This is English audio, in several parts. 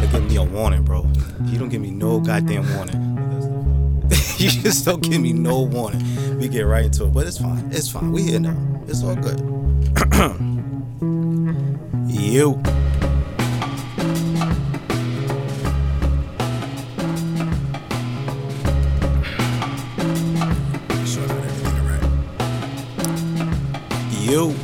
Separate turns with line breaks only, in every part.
gotta give me a warning, bro. You don't give me no goddamn warning. you just don't give me no warning. We get right into it, but it's fine. It's fine. We here now. It's all good. you. You,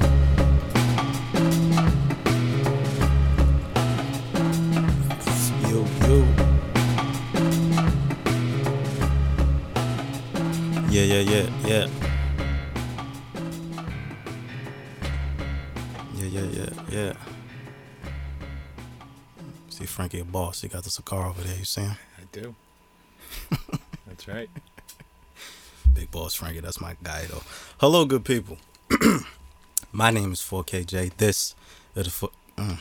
Yeah, yeah, yeah, yeah. Yeah, yeah, yeah, yeah. See Frankie a boss. He got the cigar over there. You see him?
I do. That's right.
Big boss Frankie. That's my guy though. Hello, good people. my name is 4KJ. This is the foot. Mm,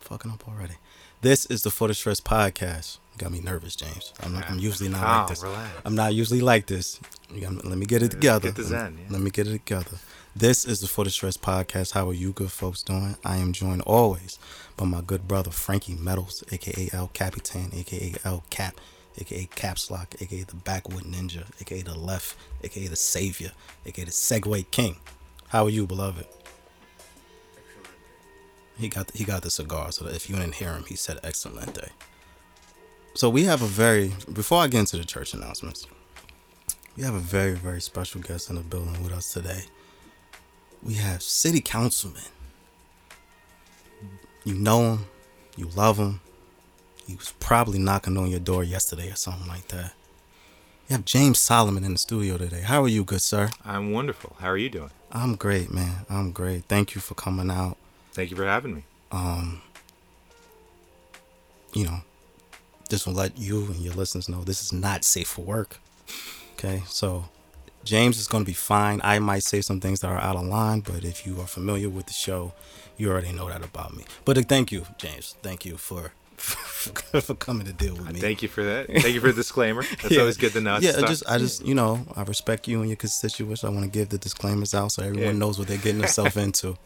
fucking up already. This is the For the Stress podcast. Got me nervous, James. I'm, I'm usually not
Calm,
like this.
relax.
I'm not usually like this. Got, let me get it together.
Get the zen, yeah.
Let me get it together. This is the For the Stress podcast. How are you good folks doing? I am joined always by my good brother Frankie Metals, aka El Capitan, aka El Cap, aka Caps Lock, aka the Backwood Ninja, aka the Left, aka the Savior, aka the Segway King. How are you, beloved? He got he got the cigar, so if you didn't hear him, he said excellent day. So we have a very before I get into the church announcements, we have a very very special guest in the building with us today. We have city councilman. You know him, you love him. He was probably knocking on your door yesterday or something like that. You have James Solomon in the studio today. How are you, good sir?
I'm wonderful. How are you doing?
I'm great, man. I'm great. Thank you for coming out.
Thank you for having me.
um, you know, just want to let you and your listeners know this is not safe for work. Okay, so James is going to be fine. I might say some things that are out of line, but if you are familiar with the show, you already know that about me. But uh, thank you, James. Thank you for for coming to deal with me.
Thank you for that. Thank you for the disclaimer. That's
Yeah.
always good to know.
Yeah,
Stuff.
just I just you know I respect you and your constituents. I want to give the disclaimers out so everyone
Yeah.
knows what they're getting themselves into.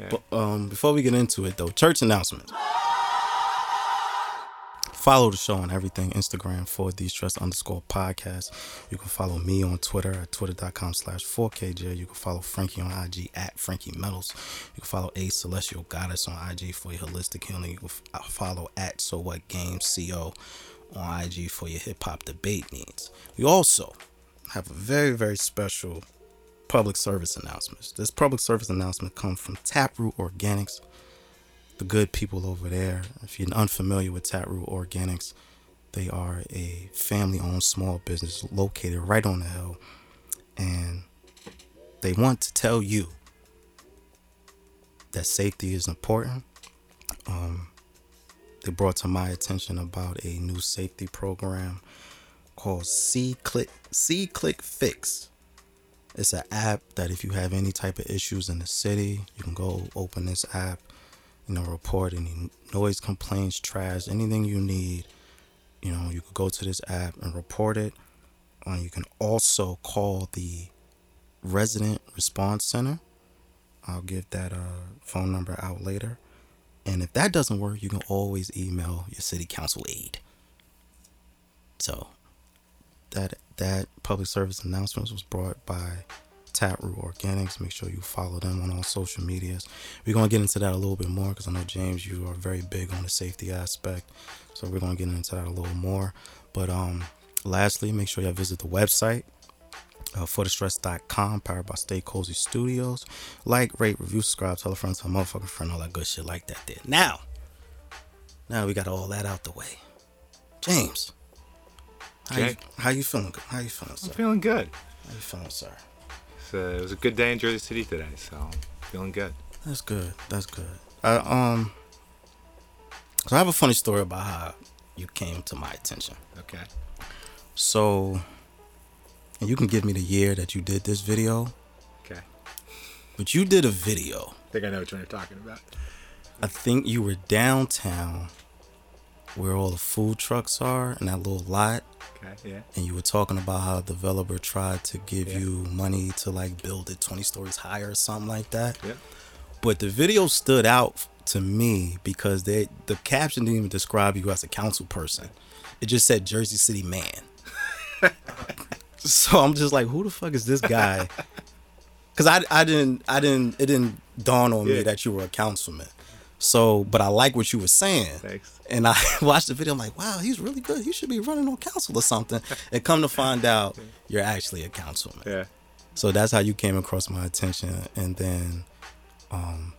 Yeah.
But um, before we get into it though, church announcements. Follow the show on everything Instagram for the stress underscore podcast. You can follow me on Twitter at twitter.com slash 4KJ. You can follow Frankie on IG at Frankie Metals. You can follow A Celestial Goddess on IG for your holistic healing. You can uh, follow at So What Games CO on IG for your hip hop debate needs. We also have a very, very special public service announcement. This public service announcement comes from Taproot Organics, the good people over there. If you're unfamiliar with Taproot Organics, they are a family owned small business located right on the hill. And they want to tell you that safety is important. Um, they brought to my attention about a new safety program called C Click C Click Fix. It's an app that if you have any type of issues in the city, you can go open this app, you know, report any noise complaints, trash, anything you need. You know, you could go to this app and report it. Uh, you can also call the resident response center. I'll give that uh, phone number out later. And if that doesn't work, you can always email your city council aide. So that that public service announcement was brought by Taproot Organics. Make sure you follow them on all social medias. We're gonna get into that a little bit more because I know James, you are very big on the safety aspect. So we're gonna get into that a little more. But um, lastly, make sure you visit the website. Uh, forthestress.com, powered by Stay Cozy Studios. Like, rate, review, subscribe, tell a friend, tell a motherfucking friend, all that good shit like that. There. Now, now we got all that out the way. James, how you,
Okay.
how you feeling? How you feeling, sir?
I'm feeling good.
How you feeling, sir?
Uh, it was a good day in Jersey City today, so I'm feeling good.
That's good. That's good. I, um, so I have a funny story about how you came to my attention.
Okay.
So, and you can give me the year that you did this video,
Okay.
but you did a video.
I think I know which one you're talking about.
I think you were downtown where all the food trucks are in that little lot.
Okay. Yeah.
And you were talking about how a developer tried to give
Yeah.
you money to like build it 20 stories higher or something like that.
Yeah.
But the video stood out to me because they the caption didn't even describe you as a council person. It just said Jersey City man. so I'm just like, who the fuck is this guy? Because I, I didn't I didn't it didn't dawn on me that you were a councilman. So, but I like what you were saying.
Thanks.
And I watched the video. I'm like, wow, he's really good. He should be running on council or something. And come to find out, you're actually a councilman.
Yeah.
So that's how you came across my attention, and then, um,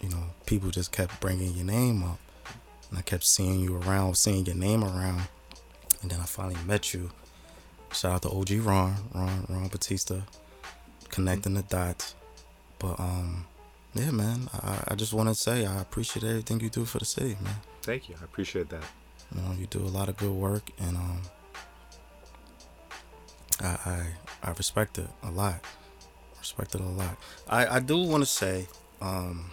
you know, people just kept bringing your name up, and I kept seeing you around, seeing your name around, and then I finally met you. Shout out to OG Ron, Ron, Ron Batista, connecting the dots. But um, yeah, man, I, I just want to say I appreciate everything you do for the city, man.
Thank you. I appreciate that.
You know, you do a lot of good work, and um, I I, I respect it a lot. Respect it a lot. I I do want to say, um,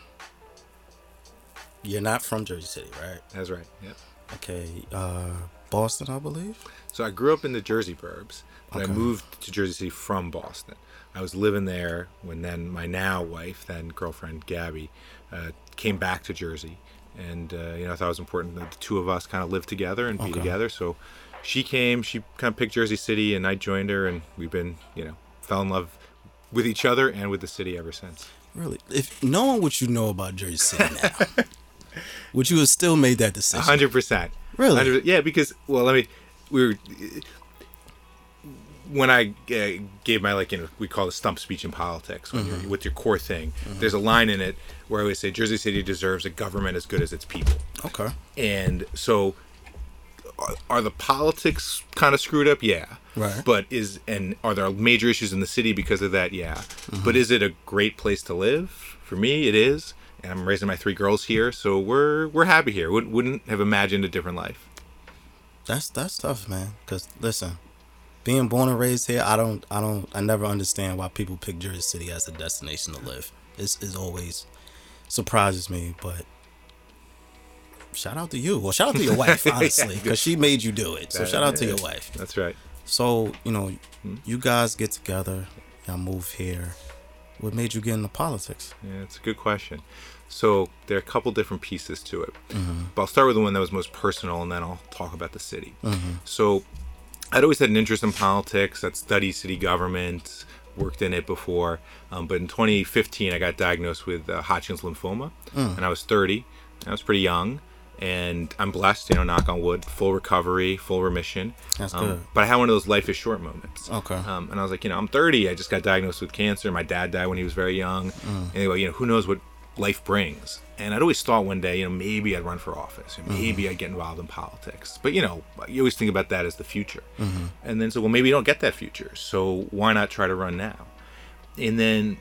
you're not from Jersey City, right?
That's right. Yep.
Okay, uh, Boston, I believe.
So I grew up in the Jersey burbs, but
Okay.
I moved to Jersey City from Boston. I was living there when then my now wife, then girlfriend Gabby, uh, came back to Jersey, and uh, you know I thought it was important that the two of us kind of live together and be together. So she came, she kind of picked Jersey City, and I joined her, and we've been you know fell in love with each other and with the city ever since.
Really, if knowing what you know about Jersey City now, would you have still made that decision?
hundred percent.
Really?
100. Yeah, because well, let me. We were when I uh, gave my like you know we call it stump speech in politics when
Mm-hmm.
you're with your core thing. There's a line in it where I always say Jersey City deserves a government as good as its people,
Okay.
and so are, are the politics kind of screwed up? Yeah.
Right.
But is and are there major issues in the city because of that? Yeah.
Mm-hmm.
But is it a great place to live? For me, it is. And I'm raising my three girls here, so we're we're happy here. Wouldn't wouldn't have imagined a different life.
That's that's tough, man. Cause listen, being born and raised here, I don't, I don't, I never understand why people pick Jersey City as a destination to live. It's, it always surprises me. But shout out to you. Well, shout out to your wife, honestly, because she made you do it. So shout out to your wife.
That's right.
So you know, hmm? you guys get together, y'all move here. What made you get into politics?
Yeah, it's a good question. So there are a couple different pieces to it. Mm-hmm. But I'll start with the one that was most personal, and then I'll talk about the city. Mm-hmm. So I'd always had an interest in politics. I'd studied city government, worked in it before. Um, but in 2015, I got diagnosed with uh, Hodgkin's lymphoma, and I was 30. I was pretty young, and I'm blessed. You know, knock on wood, full recovery, full remission.
That's
Um,
good.
But I had one of those life is short moments.
Okay.
Um, and I was like, you know, I'm 30. I just got diagnosed with cancer. My dad died when he was very young.
Mm.
Anyway, you know, who knows what life brings? And I'd always thought one day, you know, maybe I'd run for office, maybe
Mm-hmm.
I'd get involved in politics. But you know, you always think about that as the future.
Mm-hmm.
And then so, well, maybe you don't get that future. So why not try to run now? And then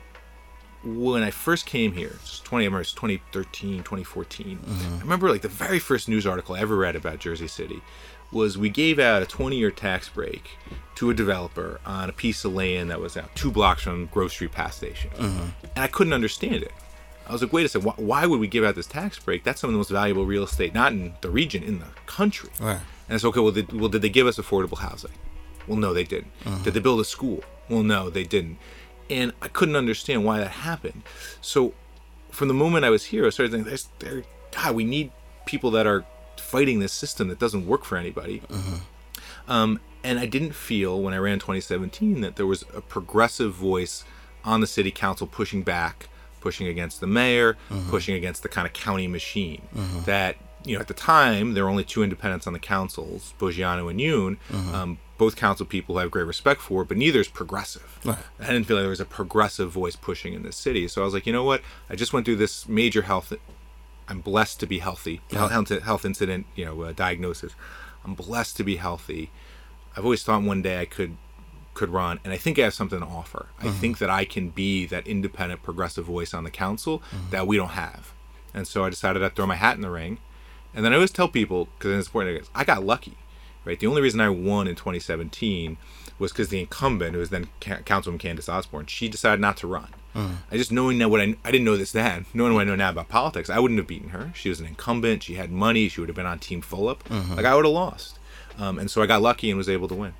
when I first came here, it's 20, I remember it's 2013, 2014. I remember like the very first news article I ever read about Jersey City was we gave out a 20 year tax break to a developer on a piece of land that was out two blocks from Grove Street PATH Station. And I couldn't understand it. I was like, wait a second, wh- why would we give out this tax break? That's some of the most valuable real estate, not in the region, in the country.
Right.
And it's okay. Well, did, well, did they give us affordable housing? Well, no, they didn't. Did they build a school? Well, no, they didn't. And I couldn't understand why that happened. So, from the moment I was here, I started thinking, "There's, there, God, we need people that are fighting this system that doesn't work for anybody." Um, and I didn't feel when I ran 2017 that there was a progressive voice on the city council pushing back, pushing against the mayor, pushing against the kind of county machine. That you know, at the time there were only two independents on the councils, Boggiano and Yun. Um, both council people I have great respect for, but neither is progressive.
Right.
I didn't feel like there was a progressive voice pushing in this city. So I was like, you know what? I just went through this major health. I'm blessed to be healthy. Health, health incident, you know, uh, diagnosis. I'm blessed to be healthy. I've always thought one day I could could run, and I think I have something to offer. I mm-hmm. think that I can be that independent, progressive voice on the council mm-hmm. that we don't have. And so I decided I'd throw my hat in the ring. And then I always tell people because it's important. I got lucky, right? The only reason I won in 2017 was because the incumbent, who was then Ca- Councilwoman Candace Osborne, she decided not to run. Mm. I just knowing now what I I didn't know this then, knowing what I know now about politics, I wouldn't have beaten her. She was an incumbent. She had money. She would have been on Team Fulop. Mm-hmm. Like I would have lost. Um, and so I got lucky and was able to win.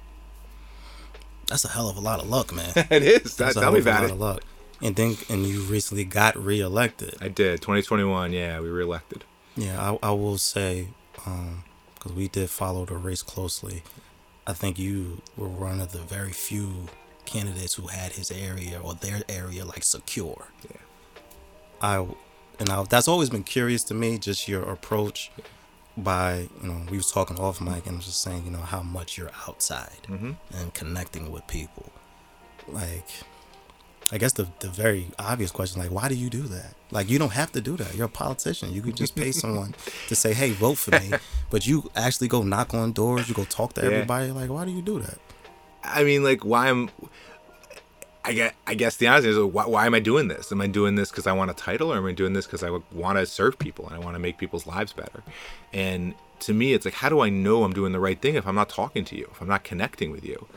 That's a hell of a lot of luck, man.
it is.
That's a hell of a lot
it.
of luck. And then and you recently got reelected.
I did. 2021. Yeah, we reelected.
Yeah, I, I will say, um, because we did follow the race closely. I think you were one of the very few candidates who had his area or their area like secure.
Yeah.
I and I, that's always been curious to me, just your approach. By you know, we was talking off mic and just saying, you know, how much you're outside
Mhm.
and connecting with people. Like, I guess the the very obvious question, like, why do you do that? Like, you don't have to do that. You're a politician. You could just pay someone to say, hey, vote for me. But you actually go knock on doors. You go talk to
Yeah.
everybody. Like, why do you do that?
I mean, like, why am I guess, I guess the honest answer is why, why am I doing this? Am I doing this because I want a title, or am I doing this because I want to serve people and I want to make people's lives better? And to me, it's like, how do I know I'm doing the right thing if I'm not talking to you, if I'm not connecting with you?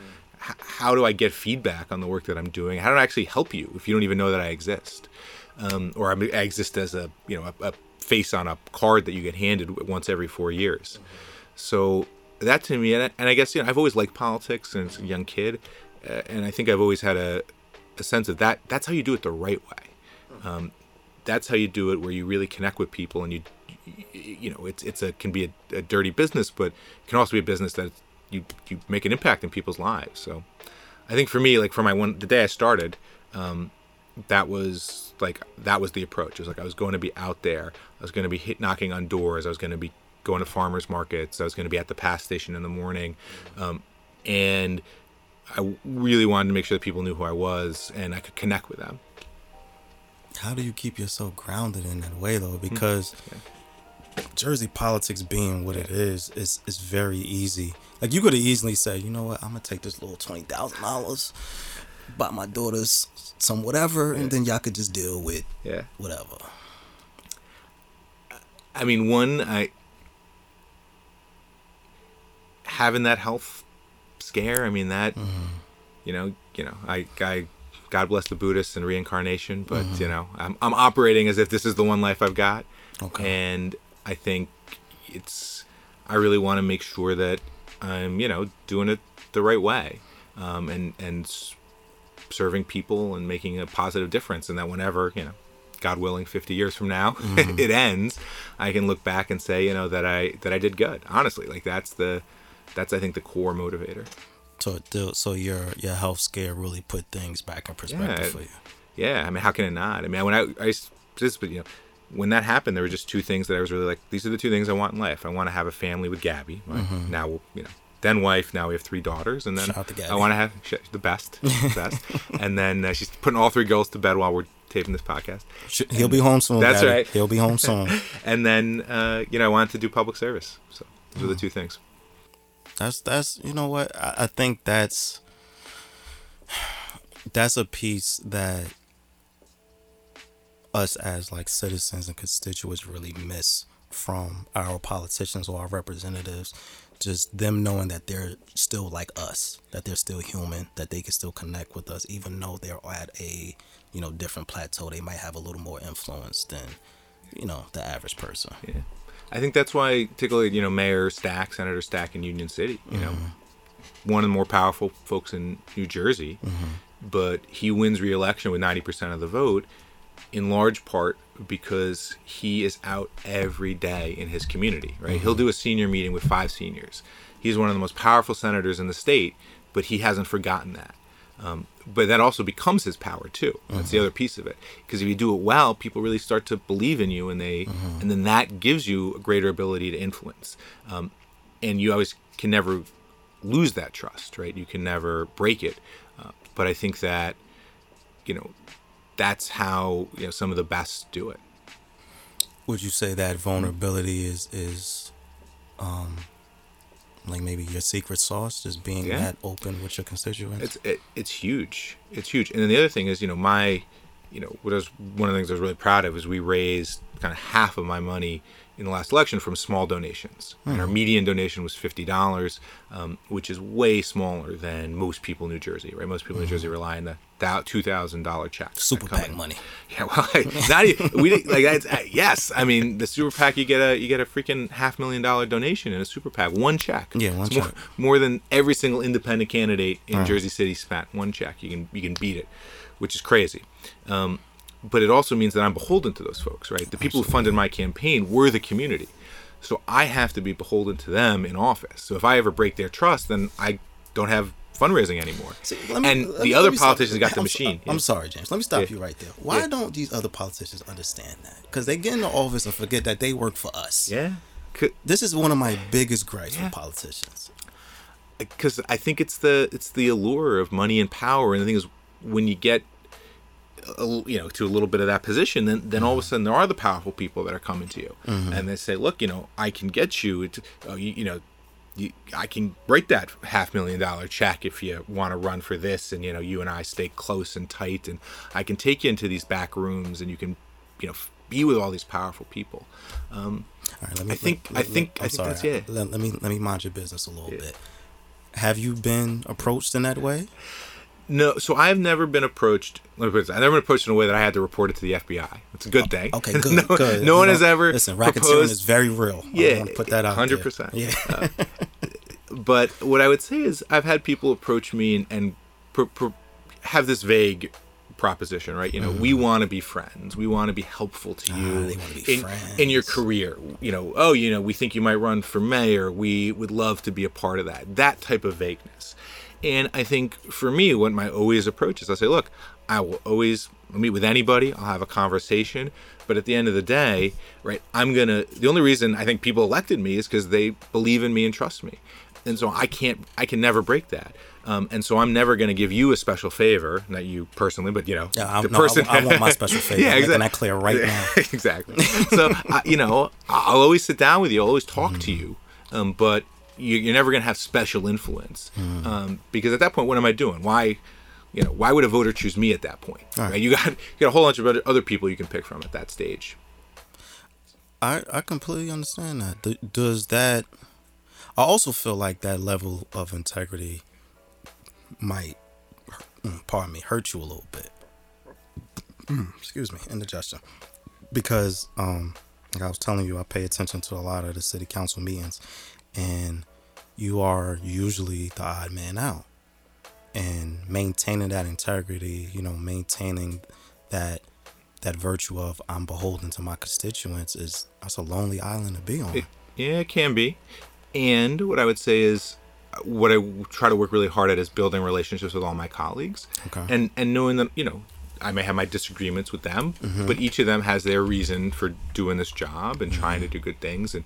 H- how do I get feedback on the work that I'm doing? How do I actually help you if you don't even know that I exist, um, or I exist as a you know a, a face on a card that you get handed once every four years? So that to me, and I, and I guess you know, I've always liked politics since a young kid, uh, and I think I've always had a, a sense of that. That's how you do it the right way. Um, that's how you do it, where you really connect with people, and you, you, know, it's it's a can be a, a dirty business, but it can also be a business that you you make an impact in people's lives. So, I think for me, like for my one the day I started, um, that was like that was the approach. It was like I was going to be out there. I was going to be hit knocking on doors. I was going to be going to farmers markets. I was going to be at the PATH station in the morning, um, and I really wanted to make sure that people knew who I was and I could connect with them.
How do you keep yourself grounded in that way though? Hmm. Because Jersey politics being what it is, is is very easy. Like you could have easily said, you know what, I'm gonna take this little twenty thousand dollars, buy my daughters some whatever, and then y'all could just deal with
Yeah.
whatever.
I mean, one, I having that health scare. I mean that, you know, you know, I, I, God bless the Buddhists and reincarnation, but you know, I'm, I'm operating as if this is the one life I've got,
Okay.
and I think it's, I really want to make sure that I'm, you know, doing it the right way, um, and and serving people and making a positive difference, and that whenever you know. God willing, 50 years from now, it ends. I can look back and say, you know, that I that I did good. Honestly, like that's the that's I think the core motivator.
So so your your health scare really put things back in perspective
Yeah.
for you.
Yeah, I mean, how can it not? I mean, when I I just you know, when that happened, there were just two things that I was really like. These are the two things I want in life. I want to have a family with Gabby. Right? Now, you know, then wife. Now we have three daughters, and then
Shout out to Gabby.
I want to have the best, the best. and then uh, she's putting all three girls to bed while we're taping this podcast.
He'll be home soon.
That's
Daddy.
right.
He'll be home soon.
And then uh, you know, I wanted to do public service. So those are the two things.
That's that's you know what? I, I think that's that's a piece that us as like citizens and constituents really miss from our politicians or our representatives. Just them knowing that they're still like us that they're still human that they can still connect with us even though they're at a you know different plateau. They might have a little more influence than you know the average person.
Yeah. I think that's why, particularly, you know, Mayor Stack, Senator Stack in Union City, you know, mm-hmm. one of the more powerful folks in New Jersey, mm-hmm. but he wins re-election with 90% of the vote in large part because he is out every day in his community, right? He'll mm-hmm. do a senior meeting with five seniors. He's one of the most powerful senators in the state, but he hasn't forgotten that. Um, but that also becomes his power too. That's the other piece of it. Because if you do it well, people really start to believe in you, and they, and then that gives you a greater ability to influence. Um, and you always can never lose that trust, right? You can never break it. Uh, but I think that, you know, that's how you know some of the best do it.
would you say that vulnerability is is um like maybe your secret sauce just being
Yeah.
that open with your constituents
It's it, it's huge. It's huge. And then the other thing is, you know, my, you know, what I was one of the things I was really proud of is we raised kind of half of my money in the last election from small donations. And our median donation was fifty dollars, um, which is way smaller than most people in New Jersey. Right? Most people in New Jersey rely on the two thousand dollar check.
super pac money
Yeah, well, not even, we like that's uh, yes. I mean, the super PAC you get a you get a freaking half million dollar donation in a super PAC, one check.
Yeah, one
It's more,
check.
more than every single independent candidate in Jersey City spent. One check, you can you can beat it which is crazy. Um, but it also means that I'm beholden to those folks, right? The people who funded my campaign were the community. So I have to be beholden to them in office. So if I ever break their trust, then I don't have fundraising anymore.
See, me-
and the
me-
other politicians got the
I'm
machine.
so- I'm sorry, James. Let me stop
Yeah.
you right there. Why
Yeah.
don't these other politicians understand that? Because they get into office and forget that they work for us.
yeah.
This is one of my biggest gripes
Yeah.
with politicians.
because I think it's the it's the allure of money and power, and the thing is, when you get, you know, to a little bit of that position, then then all of a sudden there are the powerful people that are coming to you, and they say, look, you know, I can get you, uh, you, you know. You, I can write that half million dollar check if you want to run for this, and you know you and I stay close and tight, and I can take you into these back rooms, and you can, you know, be with all these powerful people. Um,
All right, let me.
I think- I think- I
I'm
think
sorry.
that's it.
Let, let me let me mind your business a little
Yeah.
bit. Have you been approached in that way?
No, so I've never been approached. Let me put this, I've never been approached in a way that I had to report it to the FBI. It's a good thing.
Oh, Okay, good.
no,
good.
no one
You
has ever
listen. Racketeering
proposed.
is very real.
Yeah,
I want to put that out. there.
100%.
Yeah.
but what I would say is, I've had people approach me and, and pr- pr- have this vague proposition, right? You know, we want to be friends. We want to be helpful to you
Mm. Ah, wanna be
in, in your career. You know, oh, you know, we think you might run for mayor. We would love to be a part of that. That type of vagueness. And I think for me, what my always approach is, I say, look, I will always meet with anybody. I'll have a conversation. But at the end of the day, right, I'm going to, the only reason I think people elected me is because they believe in me and trust me. And so I can't, I can never break that. Um, and so I'm never going to give you a special favor, not you personally, but you know,
Yeah, I- no, I- I want my special favor. I'm making that clear right now.
exactly. So, I, you know, I'll always sit down with you, I'll always talk to you, um, but you, you're never going to have special influence
Mm.
um, because at that point, what am I doing? Why, you know, why would a voter choose me at that point?
Right.
Right? You got you got a whole bunch of other, other people you can pick from at that stage.
I I completely understand that. Does that? I also feel like that level of integrity might, mm, pardon me, hurt you a little bit. Mm, Excuse me, indigestion. Because um, like I was telling you, I pay attention to a lot of the city council meetings, and you are usually the odd man out. And maintaining that integrity, you know, maintaining that that virtue of I'm beholden to my constituents is that's a lonely island to be on.
It- yeah, it can be. And what I would say is, what I try to work really hard at is building relationships with all my colleagues,
Okay.
and and knowing that you know I may have my disagreements with them, mm-hmm. but each of them has their reason for doing this job and mm-hmm. trying to do good things, and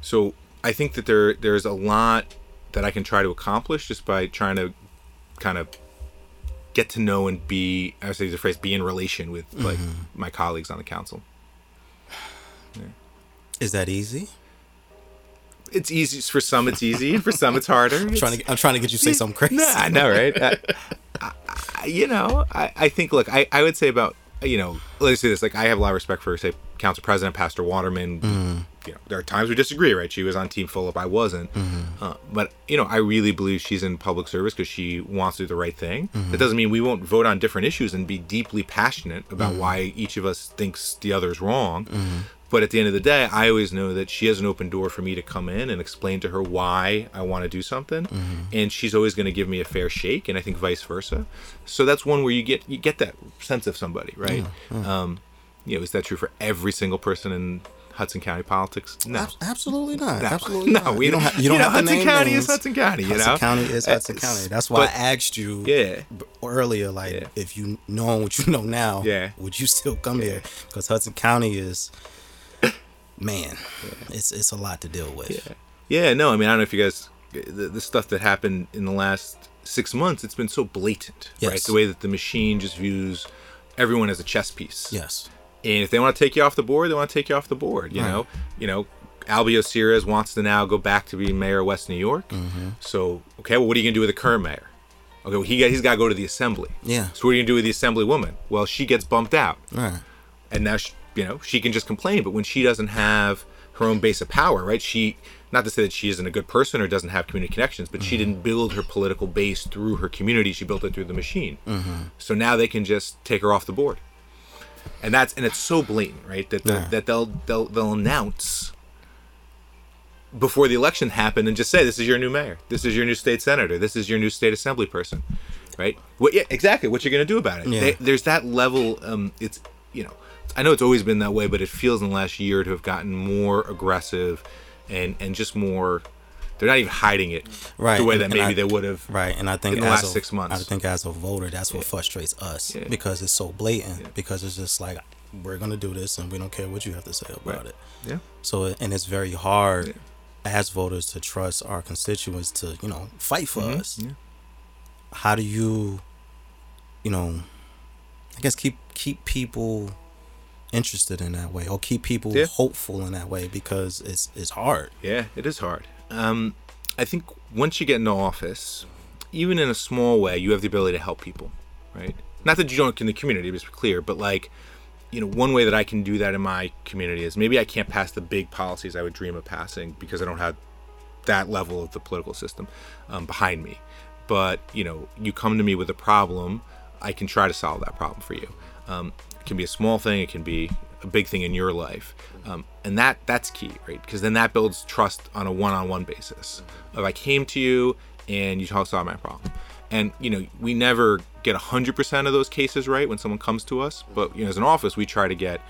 so I think that there there's a lot that I can try to accomplish just by trying to kind of get to know and be I would say the phrase be in relation with like mm-hmm. my colleagues on the council.
Is that easy?
It's easy for some. It's easy, and for some, it's harder.
I'm trying to I'm trying to get you to say something crazy.
No, I know, right? I, I, I- you know, I, I think. Look, I, I would say about you know, let's say this. Like, I have a lot of respect for say Council President Pastor Watterman. Mm. You know, there are times we disagree, right? She was on Team Fulop, I wasn't. Mm-hmm. Uh, but you know, I really believe she's in public service because she wants to do the right thing. Mm-hmm. That doesn't mean we won't vote on different issues and be deeply passionate about mm-hmm. why each of us thinks the other's wrong. But at the end of the day, I always know that she has an open door for me to come in and explain to her why I want to do something, and she's always going to give me a fair shake, and I think vice versa. So that's one where you get you get that sense of somebody, right? Um, you know, is that true for every single person in Hudson County politics? No.
Ab- Absolutely not.
No,
Absolutely
no,
not.
we
you don't have you don't
you know,
have
Hudson
name
County
names.
is Hudson County, you
Hudson
know?
County is Hudson
Uh,
County. That's why
but-
I asked you
Yeah.
earlier, like
Yeah.
if you know what you know now,
Yeah.
would you still come here? Because Hudson County is, man, it's it's a lot to deal with.
Yeah. Yeah, no, I mean, I don't know if you guys, the, the stuff that happened in the last six months, it's been so blatant, right? The way that the machine just views everyone as a chess piece.
Yes.
And if they want to take you off the board, they want to take you off the board. You
Right.
know, you know, Albio Sires wants to now go back to be mayor of West New York.
Mm-hmm.
So, okay, well, what are you gonna do with the current mayor? Okay, well, he got, he's got to go to the assembly.
Yeah.
So what are you gonna do with the assembly woman? Well, she gets bumped out
Right.
and now she, you know she can just complain but when she doesn't have her own base of power right she not to say that she isn't a good person or doesn't have community connections but she didn't build her political base through her community she built it through the machine so now they can just take her off the board and that's and it's so blatant right that
Yeah.
that they'll they'll they'll announce before the election happened and just say this is your new mayor this is your new state senator this is your new state assembly person right? What? Yeah, exactly. What you're going to do about it?
Yeah.
They, there's that level. Um, it's you know, I know it's always been that way, but it feels in the last year to have gotten more aggressive, and and just more. They're not even hiding it
Right,
the way
and-
that
and
maybe
I-
they would have.
Right, and I think
in the last
a,
six months.
I think as a voter, that's what frustrates us
Yeah.
because it's so blatant. Because it's just like we're gonna do this, and we don't care what you have to say about
Right.
it.
Yeah.
So, and it's very hard
Yeah.
as voters to trust our constituents to, you know, fight for
Mhm,
us.
yeah.
How do you, you know, I guess keep keep people interested in that way, or keep people
Yeah.
hopeful in that way because it's it's hard.
Yeah, it is hard. Um, I think once you get into office, even in a small way, you have the ability to help people, right? Not that you don't in the community, just clear, but like, you know, one way that I can do that in my community is maybe I can't pass the big policies I would dream of passing because I don't have that level of the political system um, behind me. But you know, you come to me with a problem, I can try to solve that problem for you. Um, it can be a small thing, it can be a big thing in your life, um, and that that's key, right? Because then that builds trust on a one-on-one basis. If I came to you and you about my problem, and you know, we never get 100% of those cases right when someone comes to us, but you know, as an office, we try to get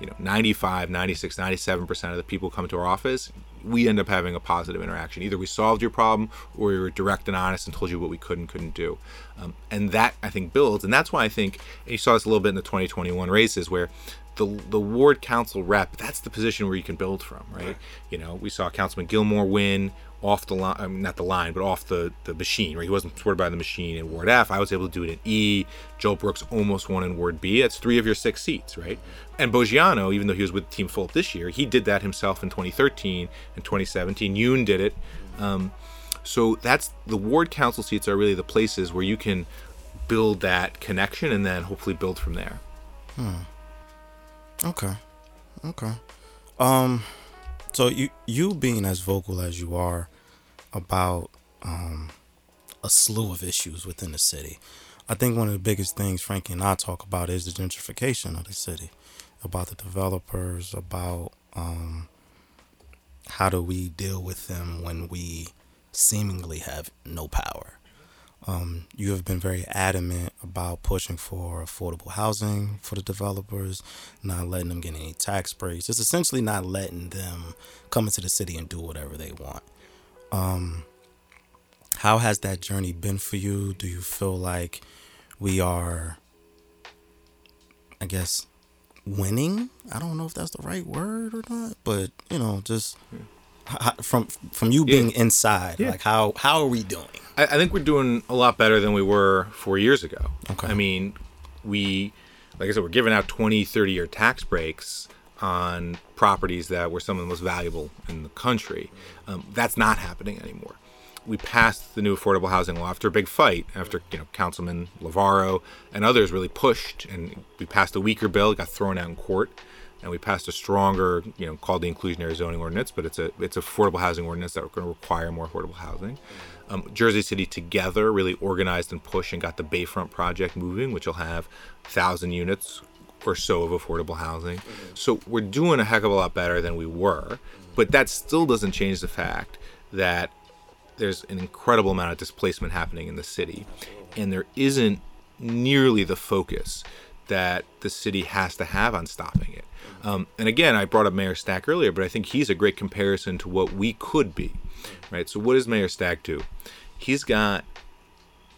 you know 95 96 97% of the people come to our office. We end up having a positive interaction. Either we solved your problem or we were direct and honest and told you what we could and couldn't do. Um, and that i think builds. And that's why i think you saw this a little bit in the 2021 races where the, the ward council rep that's the position where you can build from right, you know we saw councilman gilmore win off the line, I mean, not the line, but off the, the machine, right? He wasn't supported by the machine in Ward F. I was able to do it in E. Joe Brooks almost won in Ward B. That's three of your six seats, right? And Boggiano, even though he was with Team Fulop this year, he did that himself in 2013 and 2017. Yun did it. Um, so that's the ward council seats are really the places where you can build that connection and then hopefully build from there.
Okay. Okay. Um so you you being as vocal as you are about um a slew of issues within the city. I think one of the biggest things Frankie and I talk about is the gentrification of the city. About the developers, about um how do we deal with them when we seemingly have no power. Um, you have been very adamant about pushing for affordable housing for the developers, not letting them get any tax breaks. It's essentially not letting them come into the city and do whatever they want. Um, how has that journey been for you? Do you feel like we are, I guess, winning? I don't know if that's the right word or not, but you know, just h- h- from from you being inside,
Yeah.
like how how are we doing?
I, I think we're doing a lot better than we were four years ago.
Okay.
I mean, we, like I said, we're giving out 20, 30 year tax breaks on properties that were some of the most valuable in the country. Um, that's not happening anymore. We passed the new affordable housing law after a big fight, after you know Councilman Lavarro and others really pushed, and we passed a weaker bill, it got thrown out in court, and we passed a stronger, you know, called the inclusionary zoning ordinance, but it's a it's affordable housing ordinance that we're going to require more affordable housing um, Jersey City together really organized and pushed and got the Bayfront project moving, which will have thousand units or so of affordable housing. So we're doing a heck of a lot better than we were, but that still doesn't change the fact that there's an incredible amount of displacement happening in the city, and there isn't nearly the focus that the city has to have on stopping it. Um, and again, I brought up Mayor Stack earlier, but I think he's a great comparison to what we could be, right? So what does Mayor Stack do? He's got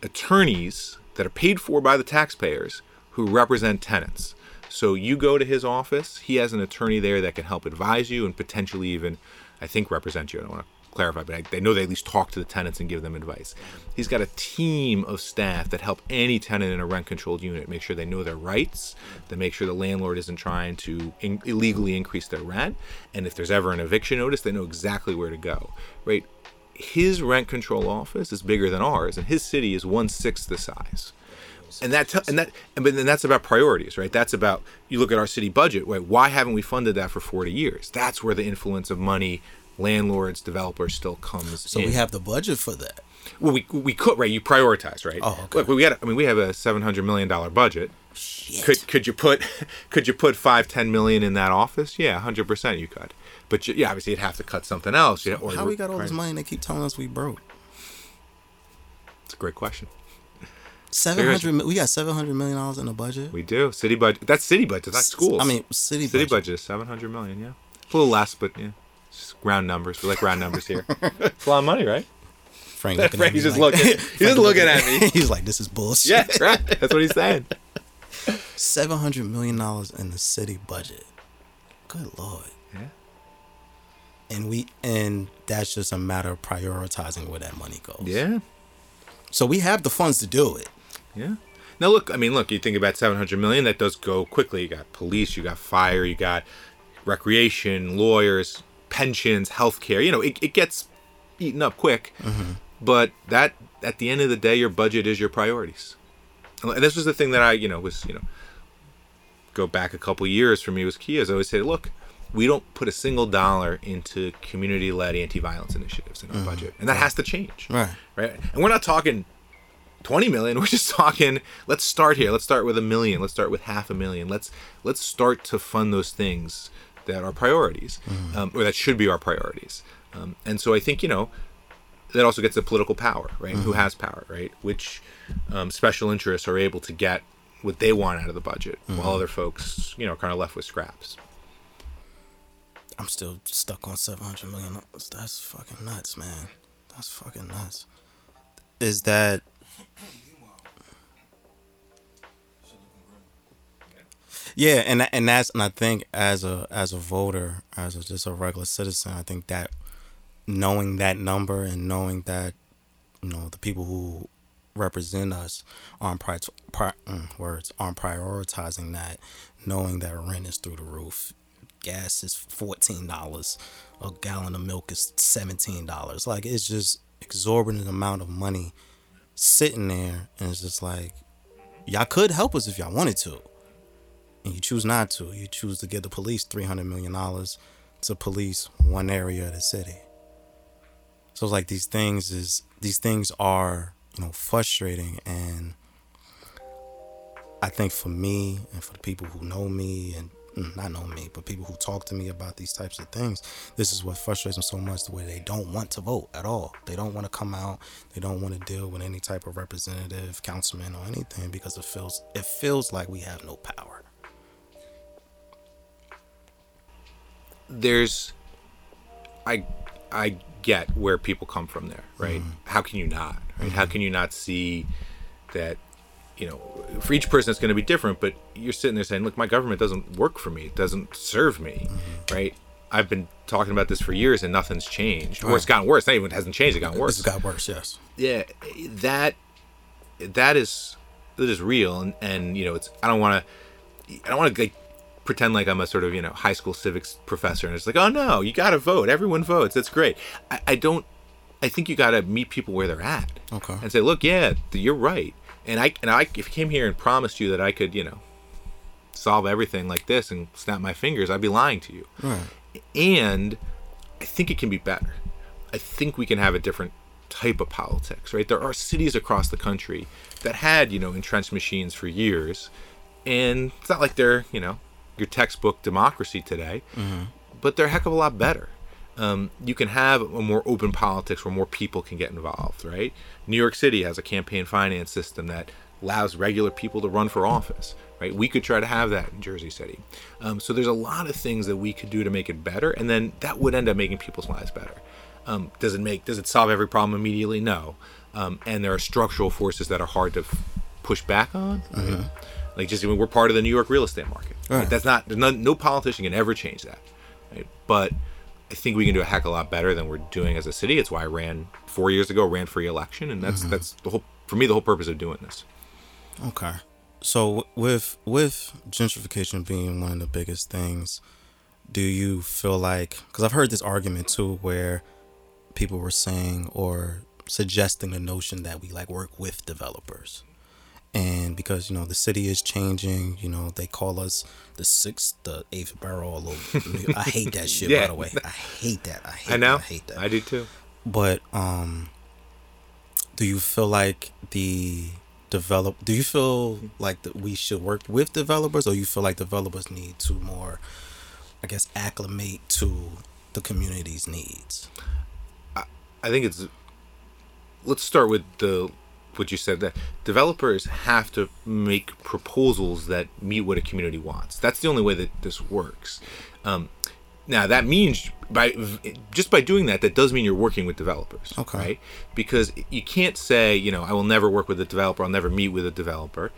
attorneys that are paid for by the taxpayers who represent tenants. So you go to his office, he has an attorney there that can help advise you and potentially even, I think, represent you. I don't want to clarify, but I, they know they at least talk to the tenants and give them advice. He's got a team of staff that help any tenant in a rent controlled unit make sure they know their rights, that make sure the landlord isn't trying to in- illegally increase their rent, and if there's ever an eviction notice, they know exactly where to go, right? His rent control office is bigger than ours, and his city is one sixth the size. And that and that and but then that's about priorities right? That's about you look at our city budget right? Why haven't we funded that for 40 years? That's where the influence of money landlords developers still comes
So
in.
we have the budget for that.
well we, we could right you prioritize right
Oh, okay.
look we got i mean we have a 700 million dollar budget Shit. could could you put could you put five ten million in that office yeah 100% you could but you, yeah obviously you'd have to cut something else yeah, or
How we got all this money and they keep telling us we broke?
it's a great question
Seven hundred. We got seven hundred million dollars in the budget.
We do city budget. That's city budget. That's schools.
I mean, city,
city
budget.
budget is seven hundred million. Yeah, a little less, but yeah, just round numbers. We like round numbers here. it's a lot of money, right?
Frank looking me
Frank's just
like-
looking. He's
Frank
just looking at me.
He's like, "This is bullshit."
Yeah, right. That's what he's saying.
seven hundred million dollars in the city budget. Good lord.
Yeah.
And we and that's just a matter of prioritizing where that money goes.
Yeah.
So we have the funds to do it.
Yeah. Now look, I mean, look. You think about seven hundred million. That does go quickly. You got police. You got fire. You got recreation, lawyers, pensions, healthcare. You know, it, it gets eaten up quick. Mm-hmm. But that, at the end of the day, your budget is your priorities. And this was the thing that I, you know, was you know, go back a couple years for me was key. As I always say, look, we don't put a single dollar into community-led anti-violence initiatives in our mm-hmm. budget, and that has to change
Right.
right? And we're not talking 20 million. We're just talking. Let's start here. Let's start with a million. Let's start with half a million. Let's let's start to fund those things that are priorities, um, or that should be our priorities. Um, and so I think you know that also gets to political power, right? Who has power, right? Which um, special interests are able to get what they want out of the budget, while other folks, you know, are kind of left with scraps.
I'm still stuck on seven hundred million. That's fucking nuts, man. That's fucking nuts. Is that? Yeah, and and that's and I think as a as a voter, as a, just a regular citizen, I think that knowing that number and knowing that you know the people who represent us aren't pri- pri- mm, words aren't prioritizing that, knowing that rent is through the roof, gas is fourteen dollars, a gallon of milk is seventeen dollars. Like it's just exorbitant amount of money sitting there, and it's just like y'all could help us if y'all wanted to, and you choose not to. You choose to give the police three hundred million dollars to police one area of the city. So it's like these things is these things are you know frustrating and I think for me and for the people who know me and mm, not know me, but people who talk to me about these types of things, this is what frustrates them so much the way they don't want to vote at all. They don't want to come out. They don't want to deal with any type of representative, councilman, or anything because it feels it feels like we have no power.
There's i i get where people come from there right? Mm-hmm. How can you not right? How mm-hmm. can you not see that you know for each person it's going to be different but you're sitting there saying look my government doesn't work for me. It doesn't serve me mm-hmm. right? I've been talking about this for years and nothing's changed. Or it's gotten worse. Not even hasn't changed it got worse.
Has got worse, yes.
yeah that that is that is real. And and you know it's i don't want to i don't want to like pretend like i'm a sort of you know high school civics professor and it's like oh no you gotta vote everyone votes that's great i, I don't i think you gotta meet people where they're at
Okay.
and say look yeah you're right and i and i if I came here and promised you that i could you know solve everything like this and snap my fingers i'd be lying to you
Right.
and I think it can be better. I think we can have a different type of politics, right? There are cities across the country that had, you know, entrenched machines for years, and it's not like they're, you know, your textbook democracy today, but they're a heck of a lot better. Um, you can have a more open politics where more people can get involved, right? New York City has a campaign finance system that allows regular people to run for office, right? We could try to have that in Jersey City. Um, so there's a lot of things that we could do to make it better, and then that would end up making people's lives better. Um, does it make? Does it solve every problem immediately? No. Um, and there are structural forces that are hard to f- push back on. Right? Like just I mean, we're part of the New York real estate market. Right?
Right.
That's not. No, no politician can ever change that. Right? But I think we can do a heck of a lot better than we're doing as a city. It's why I ran four years ago, ran for election, and that's mm-hmm. that's the whole for me the whole purpose of doing this.
Okay. So with with gentrification being one of the biggest things, do you feel like cuz I've heard this argument too where people were saying or suggesting the notion that we like work with developers. And because you know the city is changing, you know they call us the sixth, the eighth borough. All over. I hate that shit.
Yeah.
By the way, I hate that. I hate.
I know.
That. I hate that.
I do too.
But um do you feel like the develop do you feel like that we should work with developers or you feel like developers need to more I guess acclimate to the community's needs?
I think it's. Let's start with the what you said that developers have to make proposals that meet what a community wants. That's the only way that this works. Um, now that means by just by doing that, that does mean you're working with developers,
Okay.
right? Because you can't say, you know, I will never work with a developer. I'll never meet with a developer.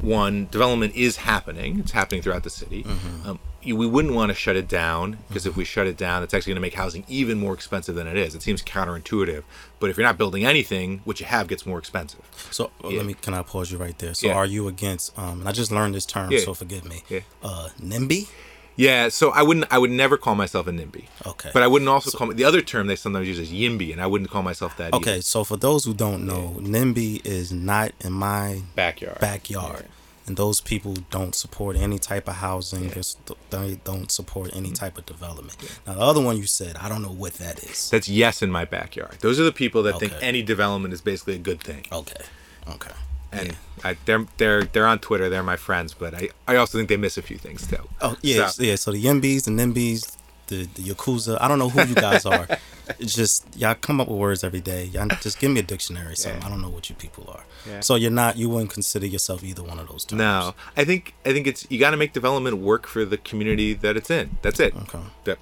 One, development is happening. It's happening throughout the city. Um, you, we wouldn't want to shut it down because if we shut it down, it's actually going to make housing even more expensive than it is. It seems counterintuitive, but if you're not building anything, what you have gets more expensive.
So uh,
Yeah.
let me can I pause you right there? So
Yeah.
are you against um and I just learned this term,
Yeah.
so forgive me. Uh NIMBY?
Yeah, so I wouldn't. I would never call myself a NIMBY.
Okay.
But I wouldn't also call me the other term they sometimes use is YIMBY, and I wouldn't call myself that.
Okay,
either.
so for those who don't know, NIMBY is not in my
backyard.
backyard. And those people don't support any type of housing. Just They don't support any mm-hmm. type of development. Now, the other one you said, I don't know what that is.
That's yes in my backyard. Those are the people that think any development is basically a good thing.
Okay. Okay.
And I, they're they're they're on Twitter. They're my friends, but I, I also think they miss a few things too.
Oh yeah,
So-
yeah. So the Yimbys, the Nimbys, the the Yakuza. I don't know who you guys are. it's just y'all come up with words every day. Y'all just give me a dictionary. So
Yeah.
I don't know what you people are.
Yeah.
So you're not. You wouldn't consider yourself either one of those terms.
No, I think I think it's you got to make development work for the community that it's in. That's it.
Okay.
That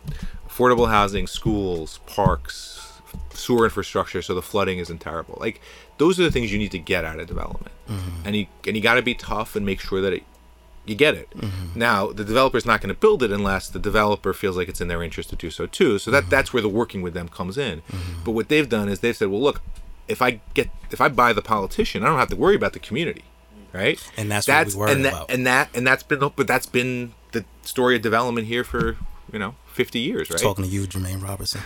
affordable housing, schools, parks, sewer infrastructure, so the flooding isn't terrible. Like those are the things you need to get out of development, mm-hmm. and you and you got to be tough and make sure that it, you get it. Mm-hmm. Now the developer's not going to build it unless the developer feels like it's in their interest to do so too. So that mm-hmm. that's where the working with them comes in. But what they've done is they've said, well, look, if I get if I buy the politician, I don't have to worry about the community, right?
And that's what we
and that,
about.
And that and that's been but that's been the story of development here for you know 50 years, right?
Talking to you, Jermaine Robertson.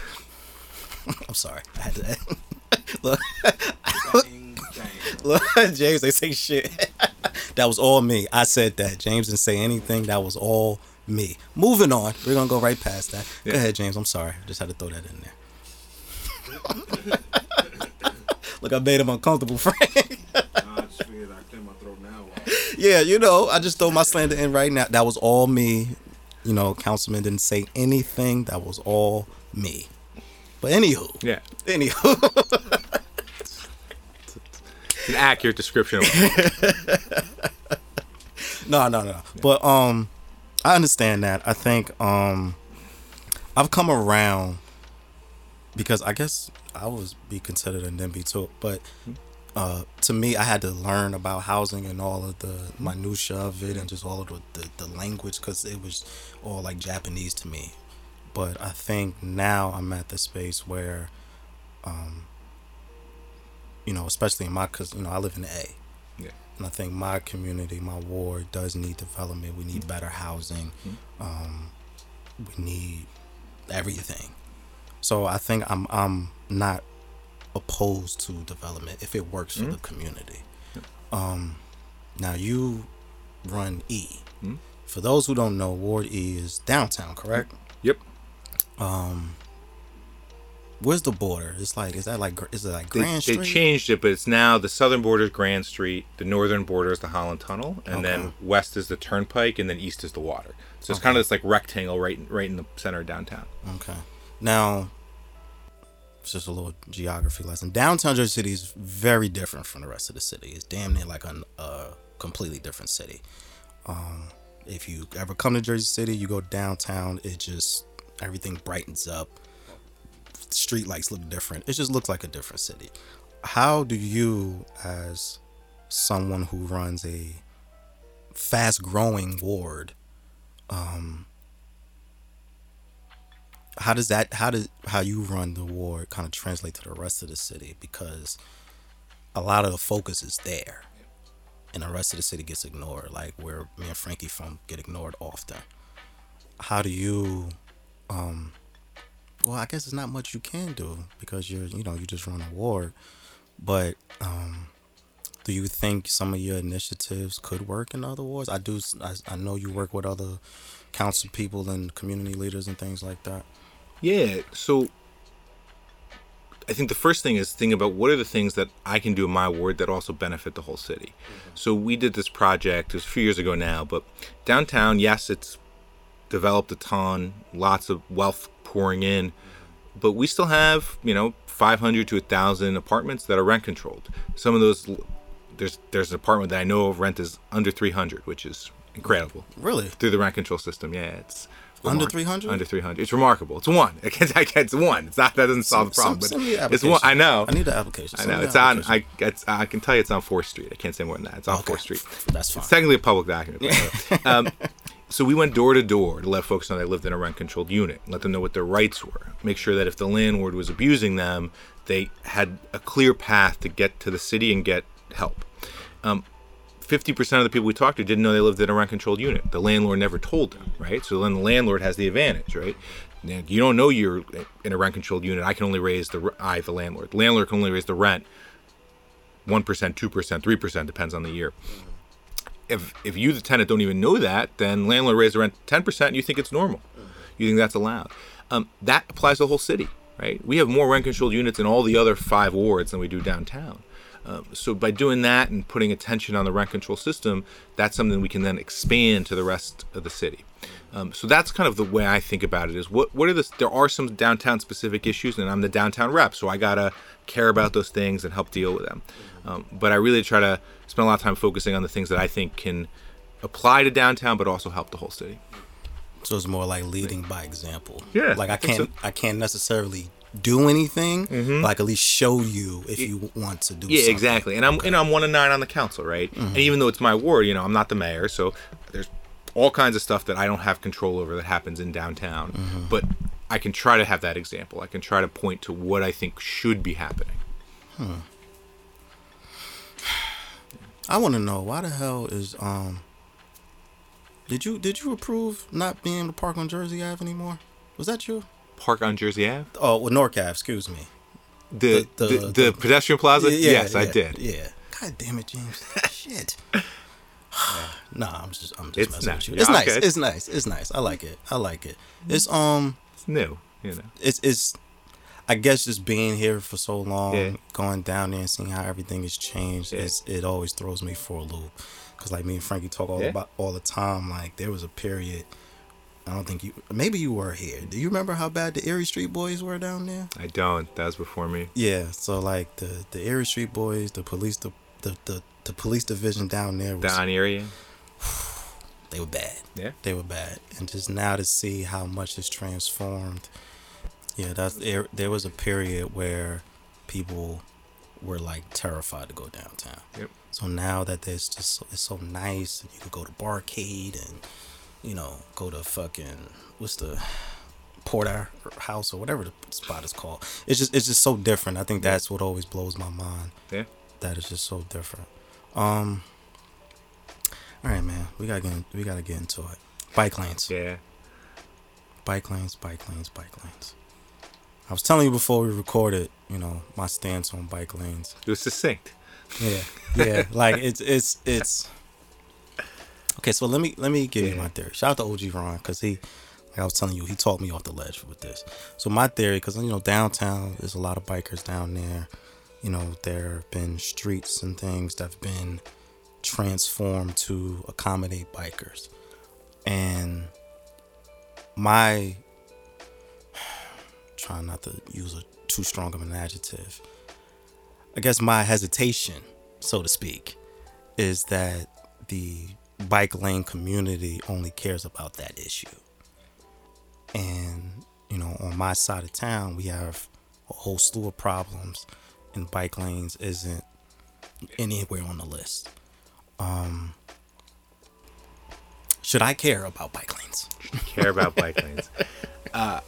I'm sorry. I had to. Look, look, James, they say shit. that was all me. I said that. James didn't say anything. That was all me. Moving on. We're gonna go right past that. Go ahead, James. I'm sorry. I just had to throw that in there. Look, I made him uncomfortable, Frank.
Nah, I just figured I clear my throat now.
yeah, you know, I just throw my slander in right now. That was all me. You know, councilman didn't say anything. That was all me. But anywho,
yeah,
anywho,
it's an accurate description. Of
no, no, no. But um, I understand that. I think um, I've come around because I guess I was be considered a NIMBY too. But uh, to me, I had to learn about housing and all of the minutia of it and just all of the the, the language because it was all like Japanese to me. But I think now I'm at the space where, um, you know, especially in my, cause you know I live in A.
Yeah.
And I think my community, my ward, does need development. We need better housing. Um, we need everything. So I think I'm I'm not opposed to development if it works for the community. Um, now you run E.
Mhm.
For those who don't know, Ward E is downtown, correct?
yep.
Um, where's the border? It's like is that like is it like Grand
they
Street?
changed it, but it's now the southern border is Grand Street, the northern border is the Holland Tunnel, and then west is the Turnpike, and then east is the water. So it's kind of this like rectangle right in, right in the center of downtown.
Okay. Now, it's just a little geography lesson. Downtown Jersey City is very different from the rest of the city. It's damn near like a uh, completely different city. Um, if you ever come to Jersey City, you go downtown, it just everything brightens up. Street lights look different. It just looks like a different city. How do you, as someone who runs a fast growing ward, um, how does that how does how you run the ward kind of translate to the rest of the city because a lot of the focus is there and the rest of the city gets ignored like where me and frankie from get ignored often how do you um well i guess it's not much you can do because you're you know you just run a ward but um do you think some of your initiatives could work in other wards i do i, I know you work with other council people and community leaders and things like that
Yeah. So I think the first thing is think about what are the things that I can do in my ward that also benefit the whole city. So we did this project, it was a few years ago now, but downtown, yes, it's developed a ton, lots of wealth pouring in, but we still have, you know, 500 to 1,000 apartments that are rent controlled. Some of those, there's there's an apartment that I know of rent is under 300, which is incredible
Really?
through the rent control system. Yeah, it's
Under 300?
Under 300. It's remarkable. It's one. I can't. I can't. It's one. It's not. That doesn't solve the problem.
Send- send me the
but it's one. I know.
I need the application.
I know. It's on. I. It's, I can tell you it's on Fourth Street. I can't say more than that. It's on
Okay.
Fourth Street.
That's fine.
It's technically a public document. um, so we went door to door to let folks know they lived in a rent controlled unit, let them know what their rights were, make sure that if the landlord was abusing them, they had a clear path to get to the city and get help. Um, 50% of the people we talked to didn't know they lived in a rent controlled unit. The landlord never told them, right? So then the landlord has the advantage, right? You don't know you're in a rent controlled unit. I can only raise the I, the landlord. The landlord can only raise the rent 1%, 2%, 3%, depends on the year. If if you the tenant don't even know that, then landlord raise the rent 10% and you think it's normal. You think that's allowed. Um, that applies to the whole city, right? We have more rent controlled units in all the other five wards than we do downtown. Um, so by doing that and putting attention on the rent control system, that's something we can then expand to the rest of the city. Um, so that's kind of the way I think about it. Is what what are the there are some downtown specific issues, and I'm the downtown rep, so I gotta care about those things and help deal with them. Um, but I really try to spend a lot of time focusing on the things that I think can apply to downtown, but also help the whole city.
So it's more like leading by example.
Yeah,
Like I can't
so.
I can't necessarily do anything, but I can at least show you if you want to do
Mm-hmm. Yeah,
something.
exactly. And I'm and I'm one of nine on the council, right? And even though it's my ward, you know, I'm not the mayor, so there's all kinds of stuff that I don't have control over that happens in downtown. But I can try to have that example. I can try to point to what I think should be happening. Hmm.
I want to know why the hell is um. Did you did you approve not being able to park on Jersey Ave anymore? Was that you?
Park on Jersey Ave,
Oh, well, North Ave. Excuse me.
the
The-
the,
the-
the, pedestrian plaza.
Yeah,
yes, I did.
Yeah. God damn it, James. Shit. nah, I'm just I'm just
It's
messing
nice.
with you. It's
Yeah,
nice.
okay.
It's nice. It's nice. I like it. I like it. It's um
It's new, you know.
it's it's I guess just being here for so long,
Yeah.
going down there and seeing how everything has changed, it always throws me for a loop. Cause like me and Frankie talk all about all the time. Like there was a period. I don't think you. Maybe you were here. Do you remember how bad the Erie Street Boys were down there?
I don't. That was before me.
Yeah. So like the the Erie Street Boys, the police, the the the, the police division down there was
Down area.
they were bad.
Yeah.
They were bad, and just now to see how much it's transformed. Yeah, that's there. There was a period where people were like terrified to go downtown.
Yep.
So now that there's just so, it's so nice, and you can go to Barcade and you know go to fucking what's the Porter House or whatever the spot is called. It's just it's just so different. I think that's what always blows my mind.
Yeah.
That is just so different. Um. All right, man. We gotta get in, we gotta get into it. Bike lanes,
Yeah.
bike lanes, bike lanes, bike lanes. I was telling you before we recorded, you know, my stance on bike lanes.
It was succinct.
Yeah, yeah. like it's it's it's. Okay, so let me let me give you my theory. Shout out to OG Ron because he, like I was telling you, he talked me off the ledge with this. So my theory, because you know downtown, there's a lot of bikers down there. You know, there have been streets and things that have been transformed to accommodate bikers, and my trying not to use a too strong of an adjective. I guess my hesitation, so to speak, is that the bike lane community only cares about that issue. And, you know, on my side of town, we have a whole slew of problems, and bike lanes isn't anywhere on the list. Um, should I care about bike lanes?
care about bike lanes. Uh,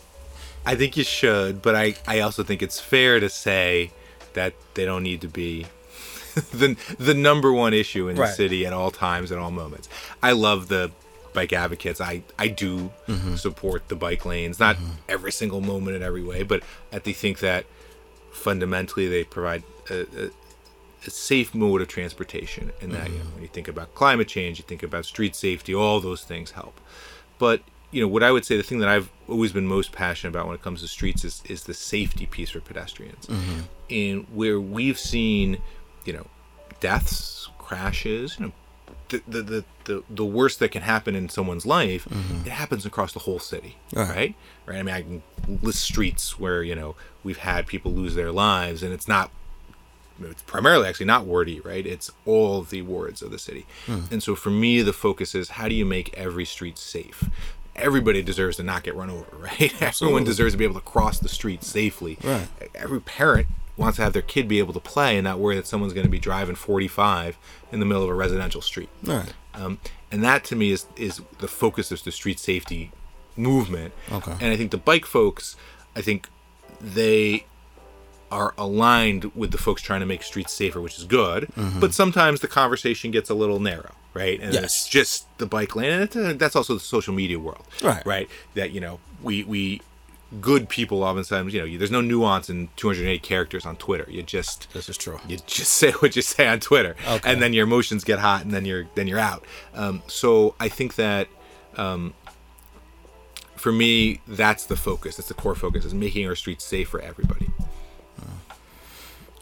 I think you should, but I, I also think it's fair to say that they don't need to be the the number one issue in the city at all times at all moments. I love the bike advocates. I I do
Mm-hmm.
support the bike lanes, not every single moment in every way, but I think that fundamentally they provide a, a, a safe mode of transportation. And that you mm-hmm. know, when you think about climate change, you think about street safety, all those things help. But you know what I would say the thing that I've always been most passionate about when it comes to streets is is the safety piece for pedestrians. Mm-hmm. And where we've seen, you know, deaths, crashes, you know, the, the, the, the, the worst that can happen in someone's life, mm-hmm. it happens across the whole city,
Right.
right? Right. I mean, I can list streets where you know we've had people lose their lives, and it's not. It's primarily actually not wardy, right? It's all the wards of the city, hmm. and so for me, the focus is how do you make every street safe. Everybody deserves to not get run over, right? Everyone deserves to be able to cross the street safely.
Right.
Every parent wants to have their kid be able to play and not worry that someone's going to be driving 45 in the middle of a residential street.
Right.
Um, and that to me is is the focus of the street safety movement.
Okay.
And I think the bike folks, I think they are aligned with the folks trying to make streets safer, which is good. But sometimes the conversation gets a little narrow, right? And
Yes.
it's just the bike lane, and it's, uh, that's also the social media world,
Right.
Right. That you know we we good people oftentimes you know there's no nuance in 208 characters on Twitter. You just
This is true.
you just say what you say on Twitter,
Okay.
and then your emotions get hot, and then you're then you're out. Um, so I think that um, for me, that's the focus. That's the core focus is making our streets safe for everybody.